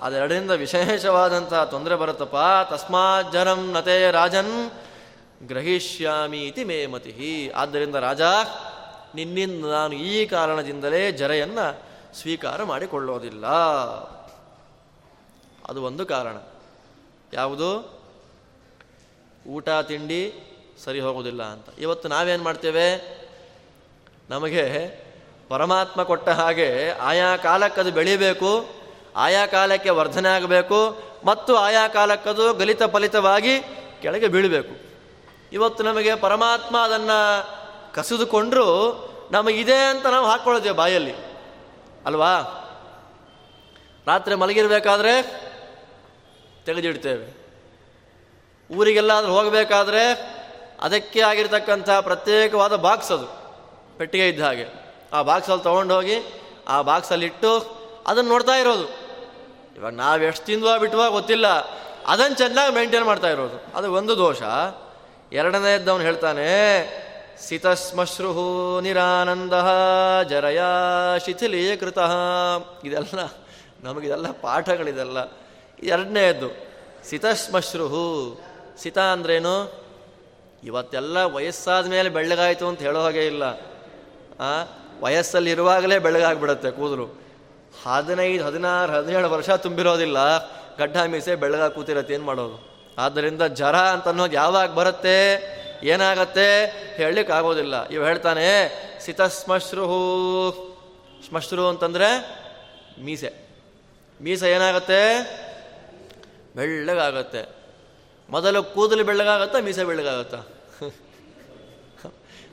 ಅದೆರಡರಿಂದ ವಿಶೇಷವಾದಂತಹ ತೊಂದರೆ ಬರುತ್ತಪ್ಪ. ತಸ್ಮಾತ್ ಜನಂ ನತೆ ರಾಜನ್ ಗ್ರಹಿಷ್ಯಾಮಿ ಇತಿ ಮೇಮತಿ ಆದ್ದರಿಂದ ರಾಜ, ನಿನ್ನಿಂದ ನಾನು ಈ ಕಾರಣದಿಂದಲೇ ಜರೆಯನ್ನು ಸ್ವೀಕಾರ ಮಾಡಿಕೊಳ್ಳೋದಿಲ್ಲ. ಅದು ಒಂದು ಕಾರಣ. ಯಾವುದು? ಊಟ, ತಿಂಡಿ ಸರಿ ಹೋಗೋದಿಲ್ಲ ಅಂತ. ಇವತ್ತು ನಾವೇನು ಮಾಡ್ತೇವೆ? ನಮಗೆ ಪರಮಾತ್ಮ ಕೊಟ್ಟ ಹಾಗೆ ಆಯಾ ಕಾಲಕ್ಕೆ ಅದು ಬೆಳೀಬೇಕು, ಆಯಾ ಕಾಲಕ್ಕೆ ವರ್ಧನೆ ಆಗಬೇಕು, ಮತ್ತು ಆಯಾ ಕಾಲಕ್ಕದು ಗಲಿತ ಫಲಿತವಾಗಿ ಕೆಳಗೆ ಬೀಳಬೇಕು. ಇವತ್ತು ನಮಗೆ ಪರಮಾತ್ಮ ಅದನ್ನು ಕಸಿದುಕೊಂಡ್ರೂ ನಮಗಿದೆ ಅಂತ ನಾವು ಹಾಕ್ಕೊಳ್ಳೋದೇ ಬಾಯಲ್ಲಿ. ಅಲ್ವಾ? ರಾತ್ರಿ ಮಲಗಿರಬೇಕಾದ್ರೆ ತೆಗೆದಿಡ್ತೇವೆ. ಊರಿಗೆಲ್ಲಾದ್ರೂ ಹೋಗಬೇಕಾದ್ರೆ ಅದಕ್ಕೆ ಆಗಿರ್ತಕ್ಕಂಥ ಪ್ರತ್ಯೇಕವಾದ ಬಾಕ್ಸ್ ಅದು, ಪೆಟ್ಟಿಗೆ ಇದ್ದ ಹಾಗೆ. ಆ ಬಾಕ್ಸಲ್ಲಿ ತೊಗೊಂಡೋಗಿ ಆ ಬಾಕ್ಸಲ್ಲಿ ಇಟ್ಟು ಅದನ್ನು ನೋಡ್ತಾ ಇರೋದು. ಇವಾಗ ನಾವು ಎಷ್ಟು ತಿಂದ್ವಾ ಬಿಟ್ಟುವ ಗೊತ್ತಿಲ್ಲ. ಅದನ್ನು ಚೆನ್ನಾಗಿ ಮೇಂಟೈನ್ ಮಾಡ್ತಾ ಇರೋದು. ಅದು ಒಂದು ದೋಷ. ಎರಡನೇದ್ದವನು ಹೇಳ್ತಾನೆ ಸಿತಸ್ಮಶ್ರು ನಿರಾನಂದ ಜರಯ ಶಿಥಿಲೀಕೃತ ಇದೆಲ್ಲ ನಮಗಿದೆಲ್ಲ ಪಾಠಗಳಿದೆಲ್ಲ. ಎರಡನೇದ್ದು ಸಿತಶ್ಮಶ್ರು ಸಿತ ಅಂದ್ರೇನು? ಇವತ್ತೆಲ್ಲ ವಯಸ್ಸಾದ ಮೇಲೆ ಬೆಳ್ಳಗಾಯಿತು ಅಂತ ಹೇಳೋ ಹಾಗೆ ಇಲ್ಲ. ವಯಸ್ಸಲ್ಲಿ ಇರುವಾಗಲೇ ಬೆಳಗಾಗ್ಬಿಡತ್ತೆ ಕೂದಲು. ಹದಿನೈದು, ಹದಿನಾರು, ಹದಿನೇಳು ವರ್ಷ ತುಂಬಿರೋದಿಲ್ಲ. ಗಡ್ಡ ಮೀಸೆ ಬೆಳಗಾಗಿ ಕೂತಿರತ್ತೆ, ಏನು ಮಾಡೋದು? ಆದ್ದರಿಂದ ಜರ ಅಂತ ಅನ್ನೋದು ಯಾವಾಗ ಬರುತ್ತೆ, ಏನಾಗತ್ತೆ ಹೇಳಲಿಕ್ಕೆ ಆಗೋದಿಲ್ಲ ಇವು ಹೇಳ್ತಾನೆ ಸಿತಶ್ಮಶ್ರು ಶ್ಮಶ್ರು ಅಂತಂದರೆ ಮೀಸೆ. ಮೀಸೆ ಏನಾಗತ್ತೆ? ಬೆಳ್ಳಗಾಗತ್ತೆ. ಮೊದಲು ಕೂದಲು ಬೆಳ್ಳಗಾಗತ್ತಾ, ಮೀಸೆ ಬೆಳ್ಳಗಾಗತ್ತಾ?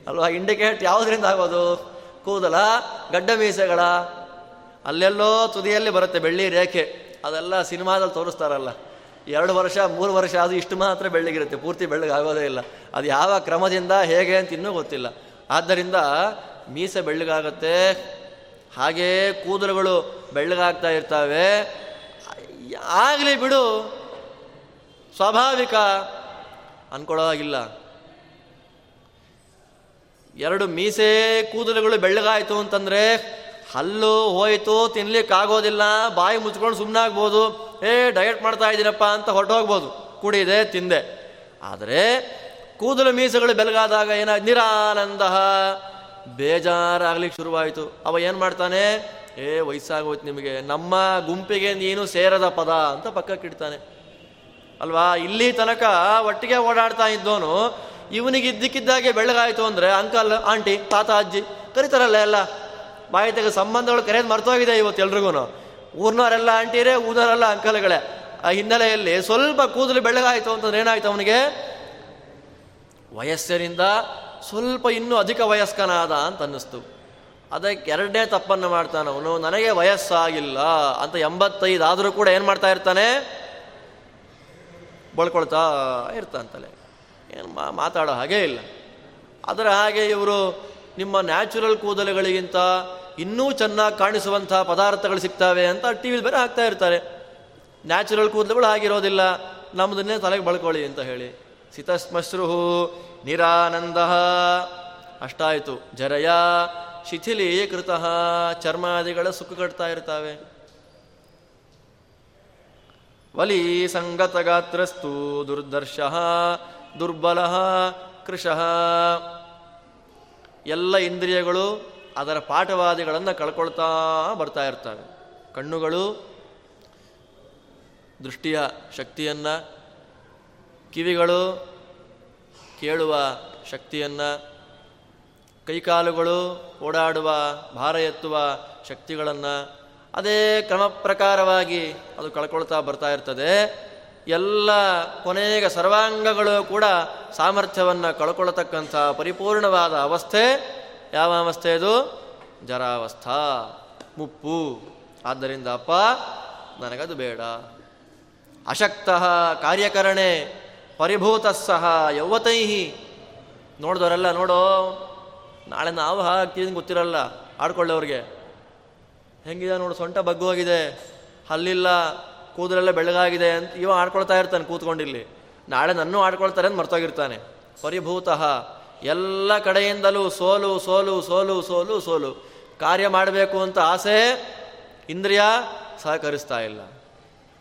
ಅಲ್ವಾ? ಇಂಡಿಕೇಟ್ ಯಾವುದರಿಂದ ಆಗೋದು? ಕೂದಲ, ಗಡ್ಡ ಮೀಸೆಗಳ. ಅಲ್ಲೆಲ್ಲೋ ತುದಿಯಲ್ಲಿ ಬರುತ್ತೆ ಬೆಳ್ಳಿ ರೇಖೆ. ಅದೆಲ್ಲ ಸಿನಿಮಾದಲ್ಲಿ ತೋರಿಸ್ತಾರಲ್ಲ. ಎರಡು ವರ್ಷ, ಮೂರು ವರ್ಷ ಅದು ಇಷ್ಟು ಮಾತ್ರ ಬೆಳ್ಳಗಿರುತ್ತೆ. ಪೂರ್ತಿ ಬೆಳ್ಳಗಾಗೋದೇ ಇಲ್ಲ. ಅದು ಯಾವ ಕ್ರಮದಿಂದ, ಹೇಗೆ ಅಂತ ಇನ್ನೂ ಗೊತ್ತಿಲ್ಲ. ಆದ್ದರಿಂದ ಮೀಸೆ ಬೆಳ್ಳಗಾಗತ್ತೆ. ಹಾಗೇ ಕೂದಲುಗಳು ಬೆಳ್ಳಗಾಗ್ತಾ ಇರ್ತವೆ. ಆಗಲಿ ಬಿಡು. ಸ್ವಾಭಾವಿಕ. ಅನ್ಕೊಳ್ಳೋ ಹಾಗಿಲ್ಲ. ಎರಡು ಮೀಸೆ, ಕೂದಲುಗಳು ಬೆಳ್ಳಗಾಯಿತು ಅಂತಂದ್ರೆ ಹಲ್ಲು ಹೋಯ್ತು ತಿನ್ಲಿಕ್ಕೆ ಆಗೋದಿಲ್ಲ ಬಾಯಿ ಮುಚ್ಕೊಂಡು ಸುಮ್ಮನಾಗ್ಬೋದು ಏ ಡಯಟ್ ಮಾಡ್ತಾ ಇದ್ದೀನಪ್ಪ ಅಂತ ಹೊರಟೋಗ್ಬೋದು. ಕುಡಿದೆ, ತಿಂದೆ. ಆದರೆ ಕೂದಲು ಮೀಸೆಗಳು ಬೆಲಗಾದಾಗ ಏನ ನಿರಾನಂದ ಬೇಜಾರಾಗ್ಲಿಕ್ಕೆ ಶುರುವಾಯಿತು. ಅವ ಏನು ಮಾಡ್ತಾನೆ? ಏ, ವಯಸ್ಸಾಗೋಯ್ತು ನಿಮಗೆ. ನಮ್ಮ ಗುಂಪಿಗೆ ನೀನು ಸೇರದ ಪದ ಅಂತ ಪಕ್ಕಕ್ಕಿಡ್ತಾನೆ. ಅಲ್ವಾ? ಇಲ್ಲಿ ತನಕ ಒಟ್ಟಿಗೆ ಓಡಾಡ್ತಾ ಇದ್ದೋನು ಇವನಿಗೆ ಇದ್ದಕ್ಕಿದ್ದಾಗೆ ಬೆಳಗಾಯಿತು ಅಂದರೆ ಅಂಕಲ್, ಆಂಟಿ, ತಾತ, ಅಜ್ಜಿ ಕರಿತಾರಲ್ಲ ಎಲ್ಲ. ಬಾಯಿ ತೆಗೆ ಸಂಬಂಧಗಳು ಕರೆಯೋದು ಮರ್ತೋಗಿದೆ ಇವತ್ತು ಎಲ್ರಿಗೂ ಊರ್ನವರೆಲ್ಲ ಆಂಟಿರೇ ಊರ್ನವರೆಲ್ಲ ಅಂಕಲ್ಗಳೇ. ಆ ಹಿನ್ನೆಲೆಯಲ್ಲಿ ಸ್ವಲ್ಪ ಕೂದಲು ಬೆಳಗಾಯಿತು ಅಂತಂದ್ರೆ ಏನಾಯ್ತು ಅವನಿಗೆ? ವಯಸ್ಸರಿಂದ ಸ್ವಲ್ಪ ಇನ್ನೂ ಅಧಿಕ ವಯಸ್ಕನಾದ ಅಂತ ಅನ್ನಿಸ್ತು. ಅದಕ್ಕೆ ಎರಡನೇ ತಪ್ಪನ್ನು ಮಾಡ್ತಾನೆ ಅವನು. ನನಗೆ ವಯಸ್ಸಾಗಿಲ್ಲ ಅಂತ ಎಂಬತ್ತೈದು ಆದರೂ ಕೂಡ ಏನು ಮಾಡ್ತಾ ಇರ್ತಾನೆ? ಬಳ್ಕೊಳ್ತಾ ಇರ್ತಾನಂತಲೇ ಏನು ಮಾತಾಡೋ ಹಾಗೇ ಇಲ್ಲ. ಅದರ ಹಾಗೆ ಇವರು ನಿಮ್ಮ ನ್ಯಾಚುರಲ್ ಕೂದಲುಗಳಿಗಿಂತ ಇನ್ನೂ ಚೆನ್ನಾಗಿ ಕಾಣಿಸುವಂಥ ಪದಾರ್ಥಗಳು ಸಿಗ್ತವೆ ಅಂತ ಟಿ ವಿಲಿ ಬೇರೆ ಹಾಕ್ತಾ ಇರ್ತಾರೆ. ನ್ಯಾಚುರಲ್ ಕೂದಲುಗಳು ಆಗಿರೋದಿಲ್ಲ ನಮ್ಮದನ್ನೇ ತಲೆಗೆ ಬಳ್ಕೊಳ್ಳಿ ಅಂತ ಹೇಳಿ. ಸಿತಸ್ಮಶ್ರು ನಿರಾನಂದ. ಅಷ್ಟಾಯಿತು. ಜರಯ ಶಿಥಿಲೀಕೃತ. ಚರ್ಮಾದಿಗಳ ಸುಖ ಕಟ್ತಾ ಇರ್ತಾವೆ. ವಲಿ ಸಂಗತಗಾತ್ರಸ್ತು ದುರ್ದರ್ಶ ದುರ್ಬಲ ಕೃಶಃ ಎಲ್ಲ ಇಂದ್ರಿಯಗಳು ಅದರ ಪಾಠವಾದಿಗಳನ್ನು ಕಳ್ಕೊಳ್ತಾ ಬರ್ತಾ ಇರ್ತವೆ. ಕಣ್ಣುಗಳು ದೃಷ್ಟಿಯ ಶಕ್ತಿಯನ್ನು, ಕಿವಿಗಳು ಕೇಳುವ ಶಕ್ತಿಯನ್ನು, ಕೈಕಾಲುಗಳು ಓಡಾಡುವ, ಭಾರ ಎತ್ತುವ ಶಕ್ತಿಗಳನ್ನು, ಅದೇ ಕ್ರಮ ಪ್ರಕಾರವಾಗಿ ಅದು ಕಳ್ಕೊಳ್ತಾ ಬರ್ತಾ ಇರ್ತದೆ. ಎಲ್ಲ ಕೊನೆಗೆ ಸರ್ವಾಂಗಗಳು ಕೂಡ ಸಾಮರ್ಥ್ಯವನ್ನು ಕಳ್ಕೊಳ್ತಕ್ಕಂಥ ಪರಿಪೂರ್ಣವಾದ ಅವಸ್ಥೆ. ಯಾವ ಅವಸ್ಥೆ ಇದು? ಜರಾವಸ್ಥಾ. ಮುಪ್ಪು. ಆದ್ದರಿಂದ ಅಪ್ಪ, ನನಗದು ಬೇಡ. ಅಶಕ್ತ ಕಾರ್ಯಕರಣೆ ಪರಿಭೂತ ಸಹ ಯೌವತೈಹಿ ನೋಡಿದವರೆಲ್ಲ ನೋಡೋ, ನಾಳೆ ನಾವು ಹಾಕ್ತೀವಿ ಗೊತ್ತಿರಲ್ಲ ಆಡ್ಕೊಳ್ಳೋರಿಗೆ. ಹೆಂಗಿದೆ ನೋಡು, ಸೊಂಟ ಬಗ್ಗೋಗಿದೆ. ಹಲ್ಲಿಲ್ಲ. ಕೂದಲೆಲ್ಲ ಬೆಳಗಾಗಿದೆ ಅಂತ ಇವ ಆಡ್ಕೊಳ್ತಾ ಇರ್ತಾನೆ ಕೂತ್ಕೊಂಡಿಲ್ಲಿ. ನಾಳೆ ನನ್ನೂ ಆಡ್ಕೊಳ್ತಾರೆ ಅಂತ ಮರ್ತೋಗಿರ್ತಾನೆ. ಪರಿಭೂತಃ ಎಲ್ಲ ಕಡೆಯಿಂದಲೂ ಸೋಲು ಸೋಲು ಸೋಲು ಸೋಲು ಸೋಲು. ಕಾರ್ಯ ಮಾಡಬೇಕು ಅಂತ ಆಸೆ ಇಂದ್ರಿಯ ಸಹಕರಿಸ್ತಾ ಇಲ್ಲ.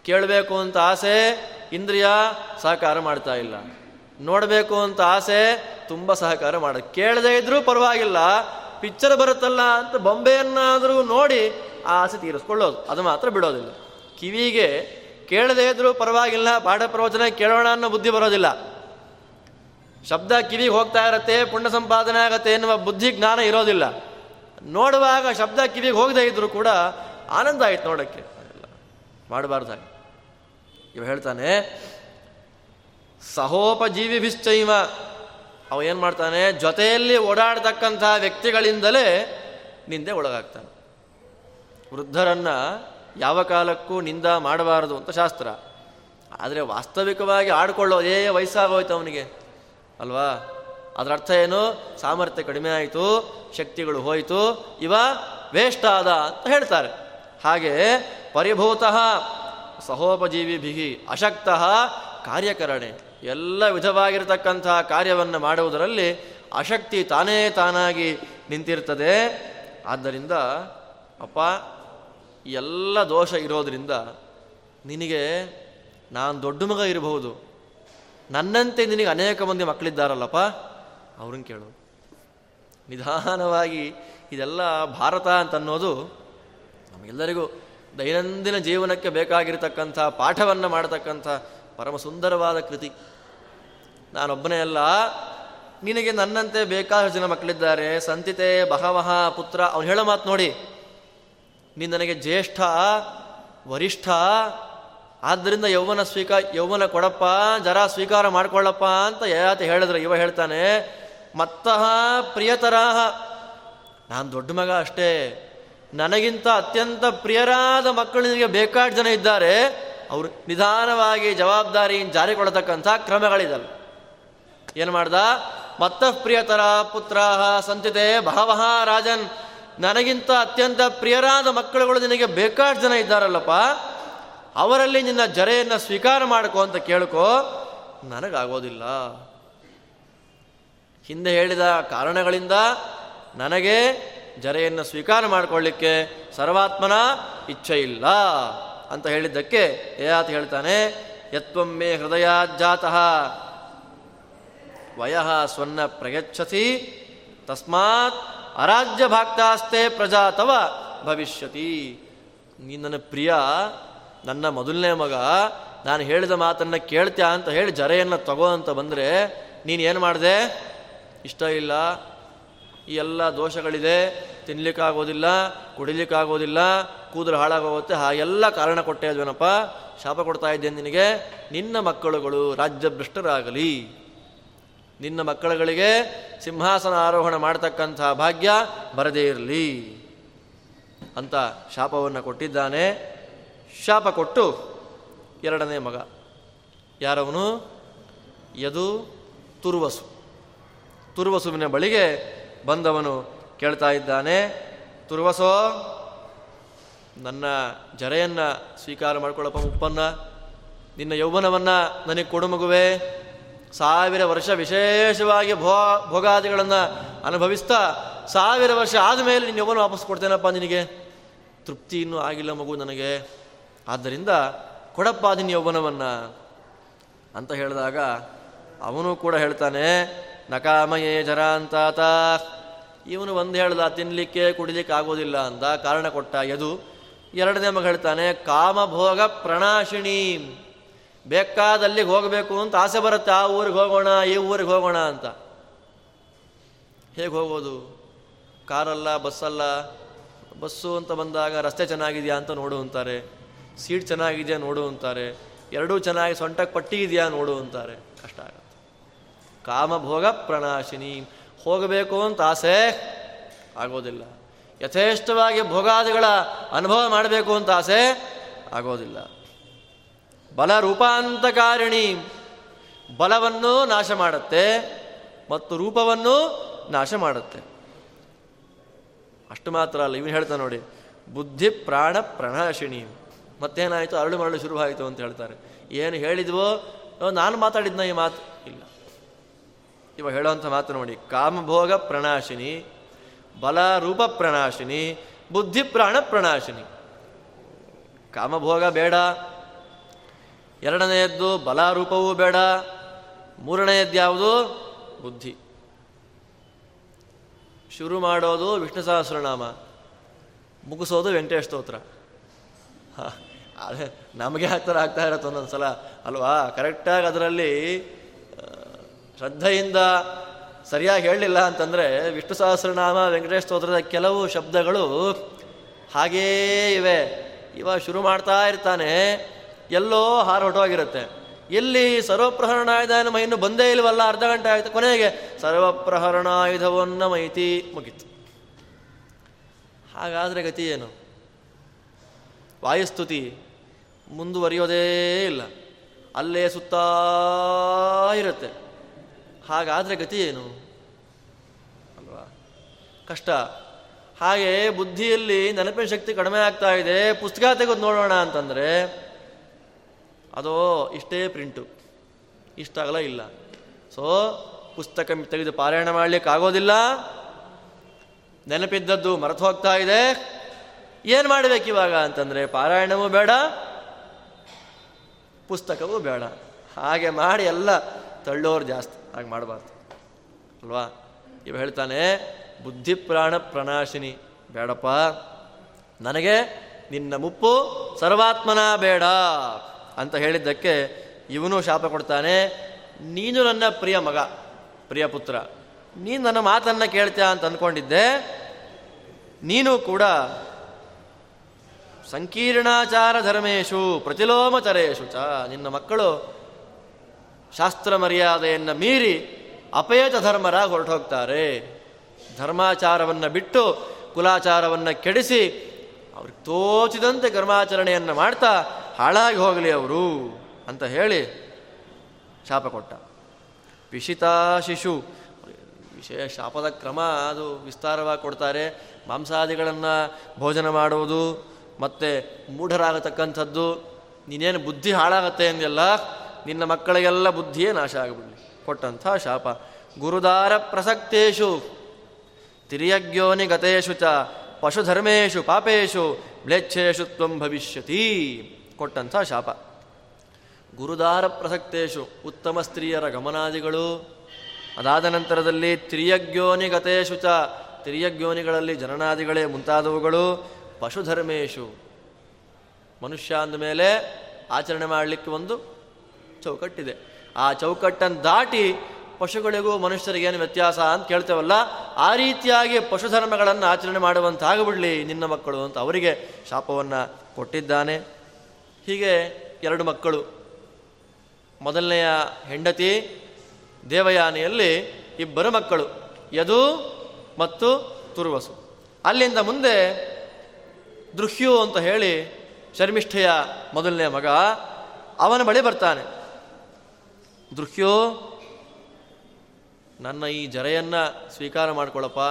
ಕೇಳಬೇಕು ಅಂತ ಆಸೆ ಇಂದ್ರಿಯ ಸಹಕಾರ ಮಾಡ್ತಾ ಇಲ್ಲ. ನೋಡಬೇಕು ಅಂತ ಆಸೆ ತುಂಬ ಸಹಕಾರ ಮಾಡ. ಕೇಳದೇ ಇದ್ರೂ ಪರವಾಗಿಲ್ಲ. ಪಿಕ್ಚರ್ ಬರುತ್ತಲ್ಲ ಅಂತ ಬೊಂಬೆಯನ್ನಾದರೂ ನೋಡಿ ಆ ಆಸೆ ತೀರಿಸ್ಕೊಳ್ಳೋದು. ಅದು ಮಾತ್ರ ಬಿಡೋದಿಲ್ಲ. ಕಿವಿಗೆ ಕೇಳದೇ ಇದ್ರೂ ಪರವಾಗಿಲ್ಲ, ಪಾಠ ಪ್ರವಚನ ಕೇಳೋಣ ಅನ್ನೋ ಬುದ್ಧಿ ಬರೋದಿಲ್ಲ. ಶಬ್ದ ಕಿವಿಗೆ ಹೋಗ್ತಾ ಇರತ್ತೆ, ಪುಣ್ಯ ಸಂಪಾದನೆ ಆಗತ್ತೆ ಎನ್ನುವ ಬುದ್ಧಿ ಜ್ಞಾನ ಇರೋದಿಲ್ಲ. ನೋಡುವಾಗ ಶಬ್ದ ಕಿವಿಗೆ ಹೋಗದೇ ಇದ್ರು ಕೂಡ ಆನಂದ ಆಯ್ತು ನೋಡೋಕ್ಕೆ. ಮಾಡಬಾರ್ದು ಹಾಗೆ. ಇವ ಹೇಳ್ತಾನೆ, ಸಹೋಪಜೀವಿಭಿಶ್ಚೈವ. ಅವ ಏನು ಮಾಡ್ತಾನೆ, ಜೊತೆಯಲ್ಲಿ ಓಡಾಡ್ತಕ್ಕಂಥ ವ್ಯಕ್ತಿಗಳಿಂದಲೇ ನಿಂದೆ ಒಳಗಾಗ್ತಾನೆ. ವೃದ್ಧರನ್ನ ಯಾವ ಕಾಲಕ್ಕೂ ನಿಂದ ಮಾಡಬಾರದು ಅಂತ ಶಾಸ್ತ್ರ. ಆದರೆ ವಾಸ್ತವಿಕವಾಗಿ ಆಡ್ಕೊಳ್ಳೋದೇ ವಯಸ್ಸಾಗೋಯ್ತು ಅವನಿಗೆ. ಅಲ್ವಾ? ಅದರ ಅರ್ಥ ಏನು? ಸಾಮರ್ಥ್ಯ ಕಡಿಮೆ ಆಯಿತು, ಶಕ್ತಿಗಳು ಹೋಯಿತು, ಇವ ವೇಸ್ಟ್ ಆದ ಅಂತ ಹೇಳ್ತಾರೆ. ಹಾಗೆ ಪರಿಭೂತಃ ಸಹೋಪಜೀವಿಭಿ ಅಶಕ್ತಃ ಕಾರ್ಯಕರಣೆ. ಎಲ್ಲ ವಿಧವಾಗಿರತಕ್ಕಂತಹ ಕಾರ್ಯವನ್ನು ಮಾಡುವುದರಲ್ಲಿ ಅಶಕ್ತಿ ತಾನೇ ತಾನಾಗಿ ನಿಂತಿರ್ತದೆ. ಆದ್ದರಿಂದ ಅಪ್ಪ ಎಲ್ಲ ದೋಷ ಇರೋದರಿಂದ ನಿನಗೆ ನಾನು ದೊಡ್ಡ ಮಗ ಇರಬಹುದು. ನನ್ನಂತೆ ನಿನಗೆ ಅನೇಕ ಮಂದಿ ಮಕ್ಕಳಿದ್ದಾರಲ್ಲಪ್ಪ? ಅವ್ರನ್ನ ಕೇಳು. ನಿಧಾನವಾಗಿ ಇದೆಲ್ಲ ಭಾರತ ಅಂತನ್ನೋದು ನಮಗೆಲ್ಲರಿಗೂ ದೈನಂದಿನ ಜೀವನಕ್ಕೆ ಬೇಕಾಗಿರತಕ್ಕಂಥ ಪಾಠವನ್ನು ಮಾಡತಕ್ಕಂಥ ಪರಮ ಸುಂದರವಾದ ಕೃತಿ. ನಾನೊಬ್ಬನೇ ಅಲ್ಲ. ನಿನಗೆ ನನ್ನಂತೆ ಬೇಕಾದ ಜನ ಮಕ್ಕಳಿದ್ದಾರೆ. ಸಂತಿತೆ ಬಹವಹ ಪುತ್ರ. ಅವನು ಹೇಳೋ ಮಾತು ನೋಡಿ. ನೀನು ನನಗೆ ಜ್ಯೇಷ್ಠ, ವರಿಷ್ಠ ಆದ್ದರಿಂದ ಯೌವನ ಸ್ವೀಕಾರ ಯೌವನ ಕೊಡಪ್ಪ, ಜರ ಸ್ವೀಕಾರ ಮಾಡ್ಕೊಳ್ಳಪ್ಪ ಅಂತ ಯಾತ ಹೇಳಿದ್ರೆ ಇವ ಹೇಳ್ತಾನೆ ಮತ್ತಹ ಪ್ರಿಯತರಾಹ. ನಾನು ದೊಡ್ಡ ಮಗ ಅಷ್ಟೇ. ನನಗಿಂತ ಅತ್ಯಂತ ಪ್ರಿಯರಾದ ಮಕ್ಕಳು ನಿನಗೆ ಬೇಕಾದ ಜನ ಇದ್ದಾರೆ. ಅವರು ನಿಧಾನವಾಗಿ ಜವಾಬ್ದಾರಿ ಜಾರಿಕೊಳ್ತಕ್ಕಂಥ ಕ್ರಮಗಳಿದಲ್ಲ ಏನು ಮಾಡ್ದ? ಮತ್ತ ಪ್ರಿಯತರ ಪುತ್ರ ಸಂತಿತೆ ಬಹವಹ ರಾಜನ್. ನನಗಿಂತ ಅತ್ಯಂತ ಪ್ರಿಯರಾದ ಮಕ್ಕಳುಗಳು ನಿನಗೆ ಬೇಕಾದ ಜನ ಇದ್ದಾರಲ್ಲಪ್ಪ, ಅವರಲ್ಲಿ ನಿನ್ನ ಜರೆಯನ್ನು ಸ್ವೀಕಾರ ಮಾಡ್ಕೋ ಅಂತ ಕೇಳ್ಕೋ, ನನಗಾಗೋದಿಲ್ಲ. ಹಿಂದೆ ಹೇಳಿದ ಕಾರಣಗಳಿಂದ ನನಗೆ ಜರೆಯನ್ನು ಸ್ವೀಕಾರ ಮಾಡಿಕೊಳ್ಳಿಕ್ಕೆ ಸರ್ವಾತ್ಮನ ಇಚ್ಛೆ ಇಲ್ಲ ಅಂತ ಹೇಳಿದ್ದಕ್ಕೆ ಏಯಾತ ಹೇಳ್ತಾನೆ ಯತ್ವಮ್ಮೆ ಹೃದಯಾಜ್ಜಾತಃ ವಯಃ ಸ್ವನ್ನ ಪ್ರಯಚ್ಛಸಿ ತಸ್ಮಾತ್ ಅರಾಜ್ಯ ಭಾಕ್ತಾಸ್ತೆ ಪ್ರಜಾತವ ಭವಿಷ್ಯತಿ. ನೀ ನನ್ನ ಪ್ರಿಯ, ನನ್ನ ಮೊದಲನೇ ಮಗ, ನಾನು ಹೇಳಿದ ಮಾತನ್ನು ಕೇಳ್ತ್ಯಾ ಅಂತ ಹೇಳಿ ಜರೆಯನ್ನು ತಗೋ ಅಂತ ಬಂದರೆ ನೀನು ಏನು ಮಾಡಿದೆ? ಇಷ್ಟ ಇಲ್ಲ. ಈ ಎಲ್ಲ ದೋಷಗಳಿದೆ. ತಿನ್ಲಿಕ್ಕಾಗೋದಿಲ್ಲ, ಕುಡಿಲಿಕ್ಕಾಗೋದಿಲ್ಲ, ಕೂದಲು ಹಾಳಾಗೋಗುತ್ತೆ. ಹಾಗೆಲ್ಲ ಕಾರಣ ಕೊಟ್ಟೆ ಅದೇನಪ್ಪ ಶಾಪ ಕೊಡ್ತಾ ಇದ್ದೇನೆ ನಿನಗೆ. ನಿನ್ನ ಮಕ್ಕಳುಗಳು ರಾಜ್ಯಭ್ರಷ್ಟರಾಗಲಿ. ನಿನ್ನ ಮಕ್ಕಳುಗಳಿಗೆ ಸಿಂಹಾಸನ ಆರೋಹಣ ಮಾಡತಕ್ಕಂಥ ಭಾಗ್ಯ ಬರದೇ ಇರಲಿ ಅಂತ ಶಾಪವನ್ನು ಕೊಟ್ಟಿದ್ದಾನೆ. ಶಾಪ ಕೊಟ್ಟು ಎರಡನೇ ಮಗ. ಯಾರವನು? ಯದು ತುರುವಸು. ತುರುವಸುವಿನ ಬಳಿಗೆ ಬಂದವನು ಕೇಳ್ತಾ ಇದ್ದಾನೆ, ತುರುವಸೋ, ನನ್ನ ಜರೆಯನ್ನು ಸ್ವೀಕಾರ ಮಾಡ್ಕೊಳ್ಳಪ್ಪ ಉಪ್ಪನ್ನ ನಿನ್ನ ಯೌವನವನ್ನು ನನಗೆ ಕೊಡು ಮಗುವೆ. ಸಾವಿರ ವರ್ಷ ವಿಶೇಷವಾಗಿ ಭೋ ಭೋಗಾದಿಗಳನ್ನು ಅನುಭವಿಸ್ತಾ ಸಾವಿರ ವರ್ಷ ಆದಮೇಲೆ ನಿನ್ನ ಯೋಗನ ವಾಪಸ್ ಕೊಡ್ತೇನಪ್ಪ ನಿನಗೆ? ತೃಪ್ತಿ ಇನ್ನೂ ಆಗಿಲ್ಲ ಮಗು ನನಗೆ. ಆದ್ದರಿಂದ ಕೊಡಪ್ಪ ನಿನ್ನ ಯೌವನವನ್ನು. ಅಂತ ಹೇಳಿದಾಗ ಅವನು ಕೂಡ ಹೇಳ್ತಾನೆ, ನಕಾಮಯೇ ಜರ ಅಂತಾತ ಇವನು ಒಂದು ಹೇಳ್ದ ತಿನ್ನಲಿಕ್ಕೆ ಕುಡಿಲಿಕ್ಕೆ ಆಗೋದಿಲ್ಲ ಅಂತ ಕಾರಣ ಕೊಟ್ಟ. ಯದು ಎರಡನೇ ಮಗ ಹೇಳ್ತಾನೆ, ಕಾಮಭೋಗ ಪ್ರಣಾಶಿಣಿ. ಬೇಕಾದಲ್ಲಿಗೆ ಹೋಗಬೇಕು ಅಂತ ಆಸೆ ಬರುತ್ತೆ, ಆ ಊರಿಗೆ ಹೋಗೋಣ, ಈ ಊರಿಗೆ ಹೋಗೋಣ ಅಂತ. ಹೇಗೆ ಹೋಗೋದು? ಕಾರಲ್ಲ, ಬಸ್ಸಲ್ಲ? ಬಸ್ಸು ಅಂತ ಬಂದಾಗ ರಸ್ತೆ ಚೆನ್ನಾಗಿದೆಯಾ ಅಂತ ನೋಡು ಅಂತಾರೆ. ಸೀಟ್ ಚೆನ್ನಾಗಿದೆಯಾ ನೋಡು ಅಂತಾರೆ. ಎರಡೂ ಚೆನ್ನಾಗಿ ಸೊಂಟಕ್ಕೆ ಪಟ್ಟಿ ಇದೆಯಾ ನೋಡು ಅಂತಾರೆ. ಕಷ್ಟ ಆಗುತ್ತೆ. ಕಾಮಭೋಗ ಪ್ರಣಾಶಿನಿ. ಹೋಗಬೇಕು ಅಂತ ಆಸೆ ಆಗೋದಿಲ್ಲ. ಯಥೇಷ್ಟವಾಗಿ ಭೋಗಾದಿಗಳ ಅನುಭವ ಮಾಡಬೇಕು ಅಂತ ಆಸೆ ಆಗೋದಿಲ್ಲ. ಬಲ ರೂಪಾಂತಕಾರಿಣಿ ಬಲವನ್ನು ನಾಶ ಮಾಡುತ್ತೆ ಮತ್ತು ರೂಪವನ್ನು ನಾಶ ಮಾಡುತ್ತೆ. ಅಷ್ಟು ಮಾತ್ರ ಅಲ್ಲ, ಇವನು ಹೇಳ್ತಾನೆ ನೋಡಿ, ಬುದ್ಧಿ ಪ್ರಾಣ ಪ್ರಣಾಶಿಣಿ. ಮತ್ತೇನಾಯಿತು? ಅರಳು ಮರಳು ಶುರುವಾಯಿತು ಅಂತ ಹೇಳ್ತಾರೆ. ಏನು ಹೇಳಿದ್ವೋ? ನಾನು ಮಾತಾಡಿದ್ನ ಈ ಮಾತು? ಇಲ್ಲ. ಇವಾಗ ಹೇಳುವಂಥ ಮಾತು ನೋಡಿ, ಕಾಮಭೋಗ ಪ್ರಣಾಶಿನಿ ಬಲ ರೂಪ ಪ್ರಣಾಶಿನಿ ಬುದ್ಧಿ ಪ್ರಾಣ ಪ್ರಣಾಶಿನಿ ಕಾಮಭೋಗ ಬೇಡ ಎರಡನೆಯದ್ದು ಬಲ ರೂಪವೂ ಬೇಡ ಮೂರನೆಯದ್ದು ಯಾವುದು ಬುದ್ಧಿ. ಶುರು ಮಾಡೋದು ವಿಷ್ಣು ಸಹಸ್ರನಾಮ, ಮುಗಿಸೋದು ವೆಂಕಟೇಶ್ ಸ್ತೋತ್ರ. ಅದೇ ನಮಗೆ ಆ ಥರ ಆಗ್ತಾ ಇರತ್ತೆ ಒಂದೊಂದು ಸಲ ಅಲ್ವಾ? ಕರೆಕ್ಟಾಗಿ ಅದರಲ್ಲಿ ಶ್ರದ್ಧೆಯಿಂದ ಸರಿಯಾಗಿ ಹೇಳಲಿಲ್ಲ ಅಂತಂದರೆ ವಿಷ್ಣು ಸಹಸ್ರನಾಮ, ವೆಂಕಟೇಶ್ ಸ್ತೋತ್ರದ ಕೆಲವು ಶಬ್ದಗಳು ಹಾಗೇ ಇವೆ. ಇವ ಶುರು ಮಾಡ್ತಾ ಇರ್ತಾನೆ ಎಲ್ಲೋ ಹಾರ ಹೊಟ್ಟೋಗಿರುತ್ತೆ ಎಲ್ಲಿ ಸರ್ವಪ್ರಹರಣಾಯುಧ ಇನ್ನು ಬಂದೇ ಇಲ್ವಲ್ಲ ಅರ್ಧ ಗಂಟೆ ಆಯಿತು ಕೊನೆಗೆ. ಸರ್ವಪ್ರಹರಣಾಯುಧವನ್ನ ಮೈತಿ ಮುಗಿತು. ಹಾಗಾದರೆ ಗತಿ ಏನು? ವಾಯುಸ್ತುತಿ ಮುಂದುವರಿಯೋದೇ ಇಲ್ಲ. ಅಲ್ಲೇ ಸುತ್ತಾ ಇರುತ್ತೆ. ಹಾಗಾದರೆ ಗತಿ ಏನು? ಅಲ್ವಾ? ಕಷ್ಟ. ಹಾಗೆ ಬುದ್ಧಿಯಲ್ಲಿ ನೆನಪಿನ ಶಕ್ತಿ ಕಡಿಮೆ ಆಗ್ತಾ ಇದೆ. ಪುಸ್ತಕ ತೆಗೆದು ನೋಡೋಣ ಅಂತಂದರೆ ಅದೋ ಇಷ್ಟೇ ಪ್ರಿಂಟು. ಇಷ್ಟಾಗಲ ಇಲ್ಲ. ಸೊ ಪುಸ್ತಕ ತೆಗೆದು ಪಾರಾಯಣ ಮಾಡಲಿಕ್ಕೆ ಆಗೋದಿಲ್ಲ. ನೆನಪಿದ್ದದ್ದು ಮರೆತು ಹೋಗ್ತಾ ಇದೆ. ಏನು ಮಾಡಬೇಕು ಇವಾಗ ಅಂತಂದರೆ ಪಾರಾಯಣವೂ ಬೇಡ, ಪುಸ್ತಕವೂ ಬೇಡ. ಹಾಗೆ ಮಾಡಿ ಎಲ್ಲ ತಳ್ಳೋರು ಜಾಸ್ತಿ. ಹಾಗೆ ಮಾಡಬಾರ್ದು. ಅಲ್ವಾ? ಇವ ಹೇಳ್ತಾನೆ, ಬುದ್ಧಿ ಪ್ರಾಣ ಪ್ರಣಾಶಿನಿ. ಬೇಡಪ್ಪ. ನನಗೆ ನಿನ್ನ ಮುಪ್ಪು ಸರ್ವಾತ್ಮನ ಬೇಡ. ಅಂತ ಹೇಳಿದ್ದಕ್ಕೆ ಇವನು ಶಾಪ ಕೊಡ್ತಾನೆ, ನೀನು ನನ್ನ ಪ್ರಿಯ ಮಗ, ಪ್ರಿಯ ಪುತ್ರ, ನೀನು ನನ್ನ ಮಾತನ್ನು ಕೇಳ್ತೀಯ ಅಂತ ಅಂದ್ಕೊಂಡಿದ್ದೆ, ನೀನು ಕೂಡ ಸಂಕೀರ್ಣಾಚಾರ ಧರ್ಮೇಶು, ಪ್ರತಿಲೋಮಚರೇಶು ಚ, ನಿನ್ನ ಮಕ್ಕಳು ಶಾಸ್ತ್ರ ಮರ್ಯಾದೆಯನ್ನು ಮೀರಿ ಅಪೇತ ಧರ್ಮರಾಗಿ ಹೊರಟೋಗ್ತಾರೆ. ಧರ್ಮಾಚಾರವನ್ನು ಬಿಟ್ಟು ಕುಲಾಚಾರವನ್ನು ಕೆಡಿಸಿ ಅವ್ರಿಗೆ ತೋಚಿದಂತೆ ಕರ್ಮಾಚರಣೆಯನ್ನು ಮಾಡ್ತಾ ಹಾಳಾಗಿ ಹೋಗಲಿ ಅವರು ಅಂತ ಹೇಳಿ ಶಾಪ ಕೊಟ್ಟ. ಪಿಶಿತಾ ಶಿಶು ವಿಶೇಷ ಶಾಪದ ಕ್ರಮ ಅದು ವಿಸ್ತಾರವಾಗಿ ಕೊಡ್ತಾರೆ. ಮಾಂಸಾದಿಗಳನ್ನು ಭೋಜನ ಮಾಡುವುದು, ಮತ್ತು ಮೂಢರಾಗತಕ್ಕಂಥದ್ದು. ನೀನೇನು ಬುದ್ಧಿ ಹಾಳಾಗತ್ತೆ ಅಂದೆಲ್ಲ ನಿನ್ನ ಮಕ್ಕಳಿಗೆಲ್ಲ ಬುದ್ಧಿಯೇ ನಾಶ ಆಗಿಬಿಡಲಿ. ಕೊಟ್ಟಂಥ ಶಾಪ. ಗುರುದಾರ ಪ್ರಸಕ್ತೇಶು, ತಿರಿಯಜ್ಞೋನಿ ಗತೇಶು ಚ, ಪಶುಧರ್ಮೇಶು ಪಾಪೇಶು, ಮ್ಲೇಚ್ಛೇಶು ತ್ವಂ ಭವಿಷ್ಯತಿ. ಕೊಟ್ಟಂಥ ಶಾಪ. ಗುರುದಾರ ಪ್ರಸಕ್ತೇಶು ಉತ್ತಮ ಸ್ತ್ರೀಯರ ಗಮನಾದಿಗಳು. ಅದಾದ ನಂತರದಲ್ಲಿ ತಿರಿಯಜ್ಞೋನಿ ಗತೇಶು ಚ ತ್ರಿಯಗ್ಯೋನಿಗಳಲ್ಲಿ ಜನನಾದಿಗಳೇ ಮುಂತಾದವುಗಳು. ಪಶುಧರ್ಮೇಶು ಮನುಷ್ಯ ಅಂದಮೇಲೆ ಆಚರಣೆ ಮಾಡಲಿಕ್ಕೆ ಒಂದು ಚೌಕಟ್ಟಿದೆ. ಆ ಚೌಕಟ್ಟನ್ನು ದಾಟಿ ಪಶುಗಳಿಗೂ ಮನುಷ್ಯರಿಗೇನು ವ್ಯತ್ಯಾಸ ಅಂತ ಕೇಳ್ತೇವಲ್ಲ, ಆ ರೀತಿಯಾಗಿ ಪಶುಧರ್ಮಗಳನ್ನು ಆಚರಣೆ ಮಾಡುವಂತಾಗಬಿಡಲಿ ನಿನ್ನ ಮಕ್ಕಳು ಅಂತ ಅವರಿಗೆ ಶಾಪವನ್ನು ಕೊಟ್ಟಿದ್ದಾನೆ. ಹೀಗೆ ಎರಡು ಮಕ್ಕಳು. ಮೊದಲನೆಯ ಹೆಂಡತಿ ದೇವಯಾನೆಯಲ್ಲಿ ಇಬ್ಬರು ಮಕ್ಕಳು, ಯದು ಮತ್ತು ತುರುವಸು. ಅಲ್ಲಿಂದ ಮುಂದೆ ದೃಹ್ಯು ಅಂತ ಹೇಳಿ ಶರ್ಮಿಷ್ಠೆಯ ಮೊದಲನೆಯ ಮಗ ಅವನ ಬಳಿ ಬರ್ತಾನೆ. ದೃಹ್ಯು, ನನ್ನ ಈ ಜರೆಯನ್ನು ಸ್ವೀಕಾರ ಮಾಡಿಕೊಳ್ಳಪ್ಪ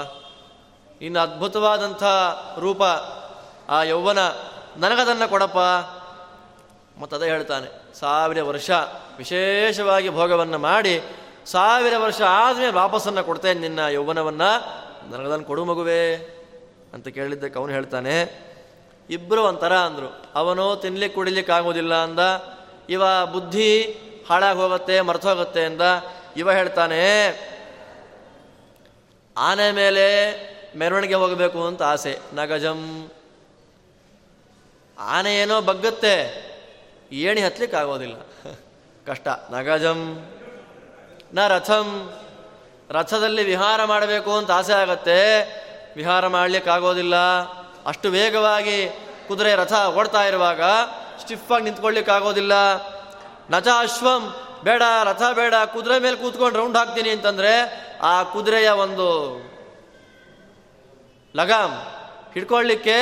ಇನ್ನು ಅದ್ಭುತವಾದಂಥ ರೂಪ ಆ ಯೌವನ ನನಗದನ್ನು ಕೊಡಪ್ಪ. ಮತ್ತು ಅದೇ ಹೇಳ್ತಾನೆ, ಸಾವಿರ ವರ್ಷ ವಿಶೇಷವಾಗಿ ಭೋಗವನ್ನು ಮಾಡಿ, ಸಾವಿರ ವರ್ಷ ಆದಮೇಲೆ ವಾಪಸ್ಸನ್ನು ಕೊಡ್ತೇನೆ ನಿನ್ನ ಯೌವನವನ್ನು. ನನಗದನ್ನು ಕೊಡು ಮಗುವೆ ಅಂತ ಕೇಳಿದ್ದಕ್ಕೆ ಅವನು ಹೇಳ್ತಾನೆ. ಇಬ್ಬರು ಒಂಥರ ಅಂದರು, ಅವನು ತಿನ್ಲಿಕ್ಕೆ ಕುಡಿಲಿಕ್ಕೆ ಆಗೋದಿಲ್ಲ ಅಂದ, ಇವ ಬುದ್ಧಿ ಹಾಳಾಗಿ ಹೋಗುತ್ತೆ ಮರ್ತು ಹೋಗುತ್ತೆ ಅಂದ. ಇವ ಹೇಳ್ತಾನೆ, ಆನೆ ಮೇಲೆ ಮೆರವಣಿಗೆ ಹೋಗಬೇಕು ಅಂತ ಆಸೆ, ನಗಜಂ. ಆನೆ ಏನೋ ಬಗ್ಗುತ್ತೆ ಏಣಿ ಹತ್ಲಿಕ್ಕೆ ಆಗೋದಿಲ್ಲ. ಕಷ್ಟ. ನಗಜಂ, ನ ರಥಂ. ರಥದಲ್ಲಿ ವಿಹಾರ ಮಾಡಬೇಕು ಅಂತ ಆಸೆ ಆಗತ್ತೆ. ವಿಹಾರ ಮಾಡಲಿಕ್ಕಾಗೋದಿಲ್ಲ ಅಷ್ಟು ವೇಗವಾಗಿ ಕುದುರೆ ರಥ ಓಡ್ತಾ ಇರುವಾಗ ಸ್ಟಿಫಾಗಿ ನಿಂತ್ಕೊಳ್ಳಿಕ್ಕಾಗೋದಿಲ್ಲ ನಚ ಅಶ್ವಂ, ಬೇಡ, ರಥ ಬೇಡ, ಕುದುರೆ ಮೇಲೆ ಕೂತ್ಕೊಂಡು ರೌಂಡ್ ಹಾಕ್ತೀನಿ ಅಂತಂದ್ರೆ ಆ ಕುದುರೆಯ ಒಂದು ಲಗಾಮ್ ಹಿಡ್ಕೊಳ್ಳಿಕ್ಕೆ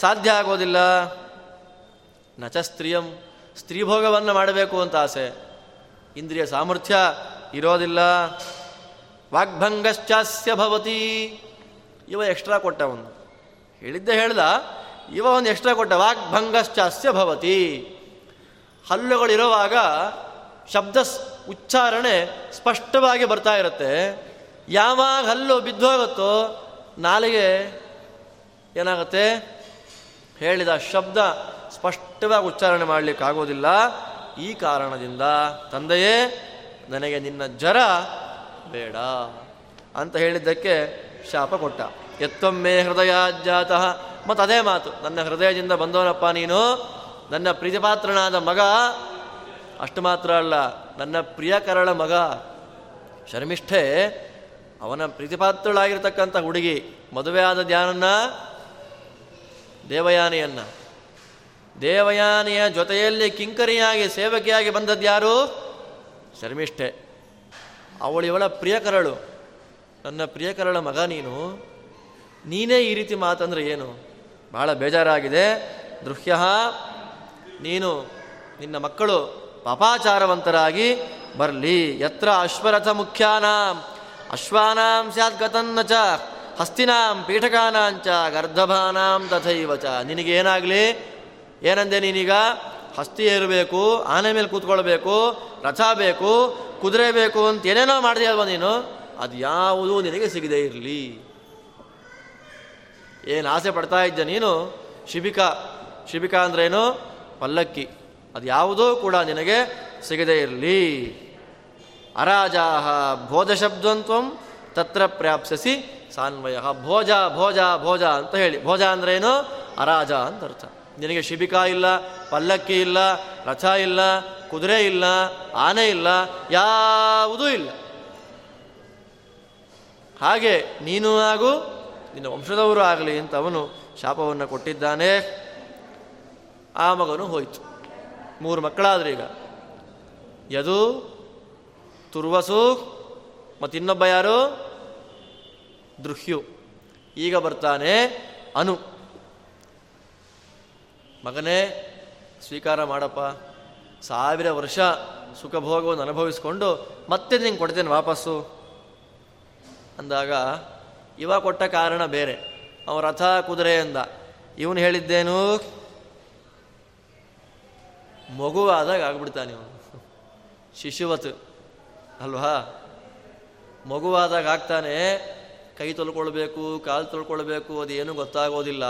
ಸಾಧ್ಯ ಆಗೋದಿಲ್ಲ. ನಚ ಸ್ತ್ರೀಯಂ ಸ್ತ್ರೀಭೋಗವನ್ನು ಮಾಡಬೇಕು ಅಂತ ಆಸೆ. ಇಂದ್ರಿಯ ಸಾಮರ್ಥ್ಯ ಇರೋದಿಲ್ಲ. ವಾಗ್ಭಂಗಶ್ಚಾಸ್ಯ ಭವತಿ. ಇವ ಎಕ್ಸ್ಟ್ರಾ ಕೊಟ್ಟ ಒಂದು. ಹೇಳಿದ್ದೆ ಹೇಳ್ದ, ಇವ ಒಂದು ಎಕ್ಸ್ಟ್ರಾ ಕೊಟ್ಟ, ವಾಗ್ಭಂಗಶ್ಚಾಸ್ಯ ಭವತಿ. ಹಲ್ಲುಗಳಿರುವಾಗ ಶಬ್ದ ಉಚ್ಚಾರಣೆ ಸ್ಪಷ್ಟವಾಗಿ ಬರ್ತಾ ಇರುತ್ತೆ. ಯಾವಾಗ ಹಲ್ಲು ಬಿದ್ದೋಗುತ್ತೋ ನಾಲಿಗೆ ಏನಾಗುತ್ತೆ? ಹೇಳಿದ ಶಬ್ದ ಸ್ಪಷ್ಟವಾಗಿ ಉಚ್ಚಾರಣೆ ಮಾಡಲಿಕ್ಕಾಗೋದಿಲ್ಲ. ಈ ಕಾರಣದಿಂದ, ತಂದೆಯೇ, ನನಗೆ ನಿನ್ನ ಜರ ಬೇಡ ಅಂತ ಹೇಳಿದ್ದಕ್ಕೆ ಶಾಪ ಕೊಟ್ಟ. ಎತ್ತೊಮ್ಮೆ ಹೃದಯ ಜಾತಃ ಮತ್ತು ಅದೇ ಮಾತು, ನನ್ನ ಹೃದಯದಿಂದ ಬಂದವನಪ್ಪ ನೀನು. ನನ್ನ ಪ್ರೀತಿಪಾತ್ರನಾದ ಮಗ, ಅಷ್ಟು ಮಾತ್ರ ಅಲ್ಲ, ನನ್ನ ಪ್ರಿಯಕರಳ ಮಗ, ಶರ್ಮಿಷ್ಠೆ, ಅವನ ಪ್ರೀತಿಪಾತ್ರಳಾಗಿರ್ತಕ್ಕಂಥ ಹುಡುಗಿ ಮದುವೆ ಆದ ಧ್ಯಾನನ್ನ, ದೇವಯಾನಿಯನ್ನ. ದೇವಯಾನಿಯ ಜೊತೆಯಲ್ಲಿ ಕಿಂಕರಿಯಾಗಿ ಸೇವಕಿಯಾಗಿ ಬಂದದ್ದು ಯಾರು? ಶರ್ಮಿಷ್ಠೆ. ಅವಳಿವಳ ಪ್ರಿಯಕರಳು. ನನ್ನ ಪ್ರಿಯಕರಳ ಮಗ ನೀನು. ನೀನೇ ಈ ರೀತಿ ಮಾತಂದ್ರೆ ಏನು? ಬಹಳ ಬೇಜಾರಾಗಿದೆ. ದೃಹ್ಯ ನೀನು ನಿನ್ನ ಮಕ್ಕಳು ಪಾಪಾಚಾರವಂತರಾಗಿ ಬರಲಿ. ಯತ್ರ ಅಶ್ವರಥ ಮುಖ್ಯಾನಾಂ, ಅಶ್ವಾನಾಂ ಸ್ಯಾತ್ ಗತನ್ನ ಚ, ಹಸ್ತಿನಾಂ ಪೀಠಕಾನಾಂಚ ಗರ್ಧಭಾನಾಂ ತಥೈವ ಚ. ನಿನಗೇನಾಗಲಿ? ಏನಂದೆ ನೀನೀಗ? ಹಸ್ತಿ ಏರಬೇಕು, ಆನೆ ಮೇಲೆ ಕೂತ್ಕೊಳ್ಬೇಕು, ರಥ ಬೇಕು, ಕುದುರೆ ಬೇಕು ಅಂತ ಏನೇನೋ ಮಾಡಿದೆ ಅಲ್ವ ನೀನು? ಅದು ಯಾವುದೂ ನಿನಗೆ ಸಿಗದೇ ಇರಲಿ. ಏನು ಆಸೆ ಪಡ್ತಾ ಇದ್ದ ನೀನು? ಶಿಬಿಕಾ. ಶಿಬಿಕಾ ಅಂದ್ರೇನು ಪಲ್ಲಕ್ಕಿ. ಅದು ಯಾವುದೂ ಕೂಡ ನಿನಗೆ ಸಿಗದೇ ಇರಲಿ. ಅರಾಜಾಹ ಭೋಜ ಶಬ್ದಂತ್ವಂ ತತ್ರ ಪ್ರಾಪ್ಸಸಿ ಸಾನ್ವಯ. ಭೋಜ ಭೋಜ ಭೋಜ ಅಂತ ಹೇಳಿ. ಭೋಜ ಅಂದ್ರೇನು ಅರಾಜ ಅಂತ ಅರ್ಥ. ನಿನಗೆ ಶಿಬಿಕಾ ಇಲ್ಲ, ಪಲ್ಲಕ್ಕಿ ಇಲ್ಲ, ರಥ ಇಲ್ಲ, ಕುದುರೆ ಇಲ್ಲ, ಆನೆ ಇಲ್ಲ, ಯಾವುದೂ ಇಲ್ಲ. ಹಾಗೆ ನೀನು ಆಗು ನಿನ್ನ ವಂಶದವರು ಆಗಲಿ ಅಂತ ಅವನು ಶಾಪವನ್ನು ಕೊಟ್ಟಿದ್ದಾನೆ. ಆ ಮಗನು ಹೋಯಿತು. ಮೂರು ಮಕ್ಕಳಾದ್ರೆ ಈಗ. ಯದು, ತುರ್ವಸು, ಮತ್ತಿನ್ನೊಬ್ಬ ಯಾರು? ದೃಹ್ಯು. ಈಗ ಬರ್ತಾನೆ ಅನು. ಮಗನೇ, ಸ್ವೀಕಾರ ಮಾಡಪ್ಪ. ಸಾವಿರ ವರ್ಷ ಸುಖಭೋಗವನ್ನು ಅನುಭವಿಸ್ಕೊಂಡು ಮತ್ತೆ ನಿಂಗೆ ಕೊಡ್ತೇನೆ ವಾಪಸ್ಸು. ಅಂದಾಗ, ಇವ ಕೊಟ್ಟ ಕಾರಣ ಬೇರೆ. ಅವ ರಥ ಕುದುರೆ ಅಂದ ಇವನು ಹೇಳಿದ್ದೇನು? ಮಗುವಾದಾಗ ಆಗ್ಬಿಡ್ತಾನೆ ಇವನು. ಶಿಶುವತ್ ಅಲ್ವಾ? ಮಗುವಾದಾಗ ಆಗ್ತಾನೆ. ಕೈ ತೊಳ್ಕೊಳ್ಬೇಕು, ಕಾಲು ತೊಳ್ಕೊಳ್ಬೇಕು, ಅದೇನು ಗೊತ್ತಾಗೋದಿಲ್ಲ.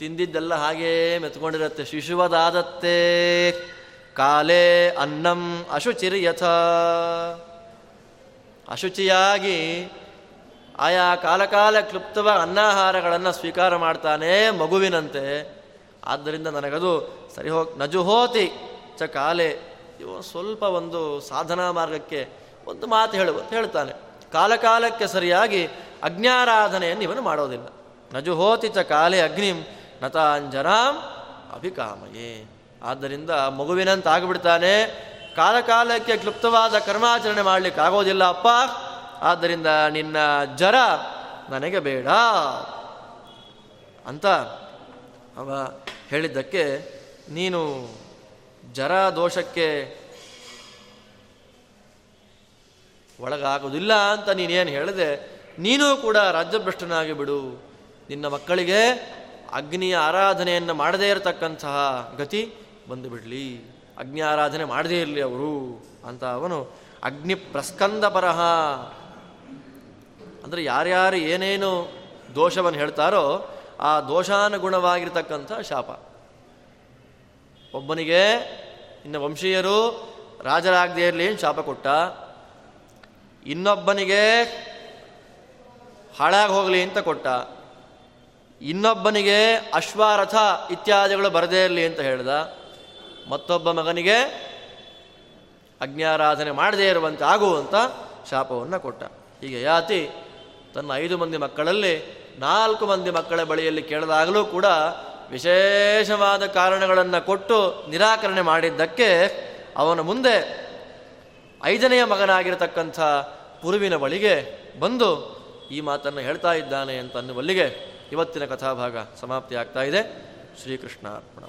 ತಿಂದಿದ್ದೆಲ್ಲ ಹಾಗೇ ಮೆತ್ಕೊಂಡಿರತ್ತೆ. ಶಿಶುವದಾದತ್ತೆ. ಕಾಲೇ ಅನ್ನಂ ಅಶುಚಿರ್ಯಥ. ಅಶುಚಿಯಾಗಿ ಆಯಾ ಕಾಲಕಾಲ ಕ್ಲುಪ್ತವ ಅನ್ನಾಹಾರಗಳನ್ನು ಸ್ವೀಕಾರ ಮಾಡ್ತಾನೆ ಮಗುವಿನಂತೆ. ಆದ್ದರಿಂದ ನನಗದು ಸರಿ ಹೋಗಿ ನಜುಹೋತಿ ಚ ಕಾಲೆ. ಇವ ಸ್ವಲ್ಪ ಒಂದು ಸಾಧನಾ ಮಾರ್ಗಕ್ಕೆ ಒಂದು ಮಾತು ಹೇಳು ಹೇಳ್ತಾನೆ. ಕಾಲಕಾಲಕ್ಕೆ ಸರಿಯಾಗಿ ಅಜ್ಞಾರಾಧನೆಯನ್ನು ಇವನು ಮಾಡೋದಿಲ್ಲ. ನಜುಹೋತಿ ಚ ಕಾಲೆ ಅಗ್ನಿಂ ನತಾಂಜನಾಂ ಅಭಿಕಾಮಯೇ. ಆದ್ದರಿಂದ ಮಗುವಿನಂತ ಆಗಿಬಿಡ್ತಾನೆ. ಕಾಲಕಾಲಕ್ಕೆ ಕ್ಲುಪ್ತವಾದ ಕರ್ಮಾಚರಣೆ ಮಾಡಲಿಕ್ಕೆ ಆಗೋದಿಲ್ಲ ಅಪ್ಪ. ಆದ್ದರಿಂದ ನಿನ್ನ ಜರ ನನಗೆ ಬೇಡ. ಅಂತ ಅವ ಹೇಳಿದ್ದಕ್ಕೆ ನೀನು ಜರ ದೋಷಕ್ಕೆ ಒಳಗಾಗೋದಿಲ್ಲ ಅಂತ ನೀನೇನು ಹೇಳಿದೆ? ನೀನು ಕೂಡ ರಾಜ್ಯಭ್ರಷ್ಟನಾಗಿ ಬಿಡು ನಿನ್ನ ಮಕ್ಕಳಿಗೆ ಅಗ್ನಿಯ ಆರಾಧನೆಯನ್ನು ಮಾಡದೇ ಇರತಕ್ಕಂತಹ ಗತಿ ಬಂದು ಬಿಡಲಿ ಅಗ್ನಿ ಆರಾಧನೆ ಮಾಡದೇ ಇರಲಿ ಅವರು ಅಂತ ಅವನು ಅಗ್ನಿ ಪ್ರಸ್ಕಂದ ಪರಹ. ಅಂದರೆ ಯಾರ್ಯಾರು ಏನೇನು ದೋಷವನ್ನು ಹೇಳ್ತಾರೋ ಆ ದೋಷಾನುಗುಣವಾಗಿರ್ತಕ್ಕಂಥ ಶಾಪ. ಒಬ್ಬನಿಗೆ ಇನ್ನು ವಂಶೀಯರು ರಾಜರಾಗದೇ ಇರಲಿ ಶಾಪ ಕೊಟ್ಟ. ಇನ್ನೊಬ್ಬನಿಗೆ ಹಾಳಾಗಿ ಹೋಗಲಿ ಅಂತ ಕೊಟ್ಟ. ಇನ್ನೊಬ್ಬನಿಗೆ ಅಶ್ವಾರಥ ಇತ್ಯಾದಿಗಳು ಬರದೇ ಇರಲಿ ಅಂತ ಹೇಳಿದ, ಮತ್ತೊಬ್ಬ ಮಗನಿಗೆ ಅಜ್ಞಾರಾಧನೆ ಮಾಡದೇ ಇರುವಂತೆ ಆಗುವಂಥ ಶಾಪವನ್ನು ಕೊಟ್ಟ. ಹೀಗೆ ಯಾತಿ ತನ್ನ ಐದು ಮಂದಿ ಮಕ್ಕಳಲ್ಲಿ ನಾಲ್ಕು ಮಂದಿ ಮಕ್ಕಳ ಬಳಿಯಲ್ಲಿ ಕೇಳಿದಾಗಲೂ ಕೂಡ ವಿಶೇಷವಾದ ಕಾರಣಗಳನ್ನು ಕೊಟ್ಟು ನಿರಾಕರಣೆ ಮಾಡಿದ್ದಕ್ಕೆ ಅವನ ಮುಂದೆ ಐದನೆಯ ಮಗನಾಗಿರತಕ್ಕಂಥ ಪುರುವಿನ ಬಳಿಗೆ ಬಂದು ಈ ಮಾತನ್ನು ಹೇಳ್ತಾ ಇದ್ದಾನೆ ಅಂತ ಅನ್ನುವಲ್ಲಿಗೆ ಇವತ್ತಿನ ಕಥಾಭಾಗ ಸಮಾಪ್ತಿ ಆಗ್ತಾ ಇದೆ. ಶ್ರೀಕೃಷ್ಣ ಅರ್ಪಣ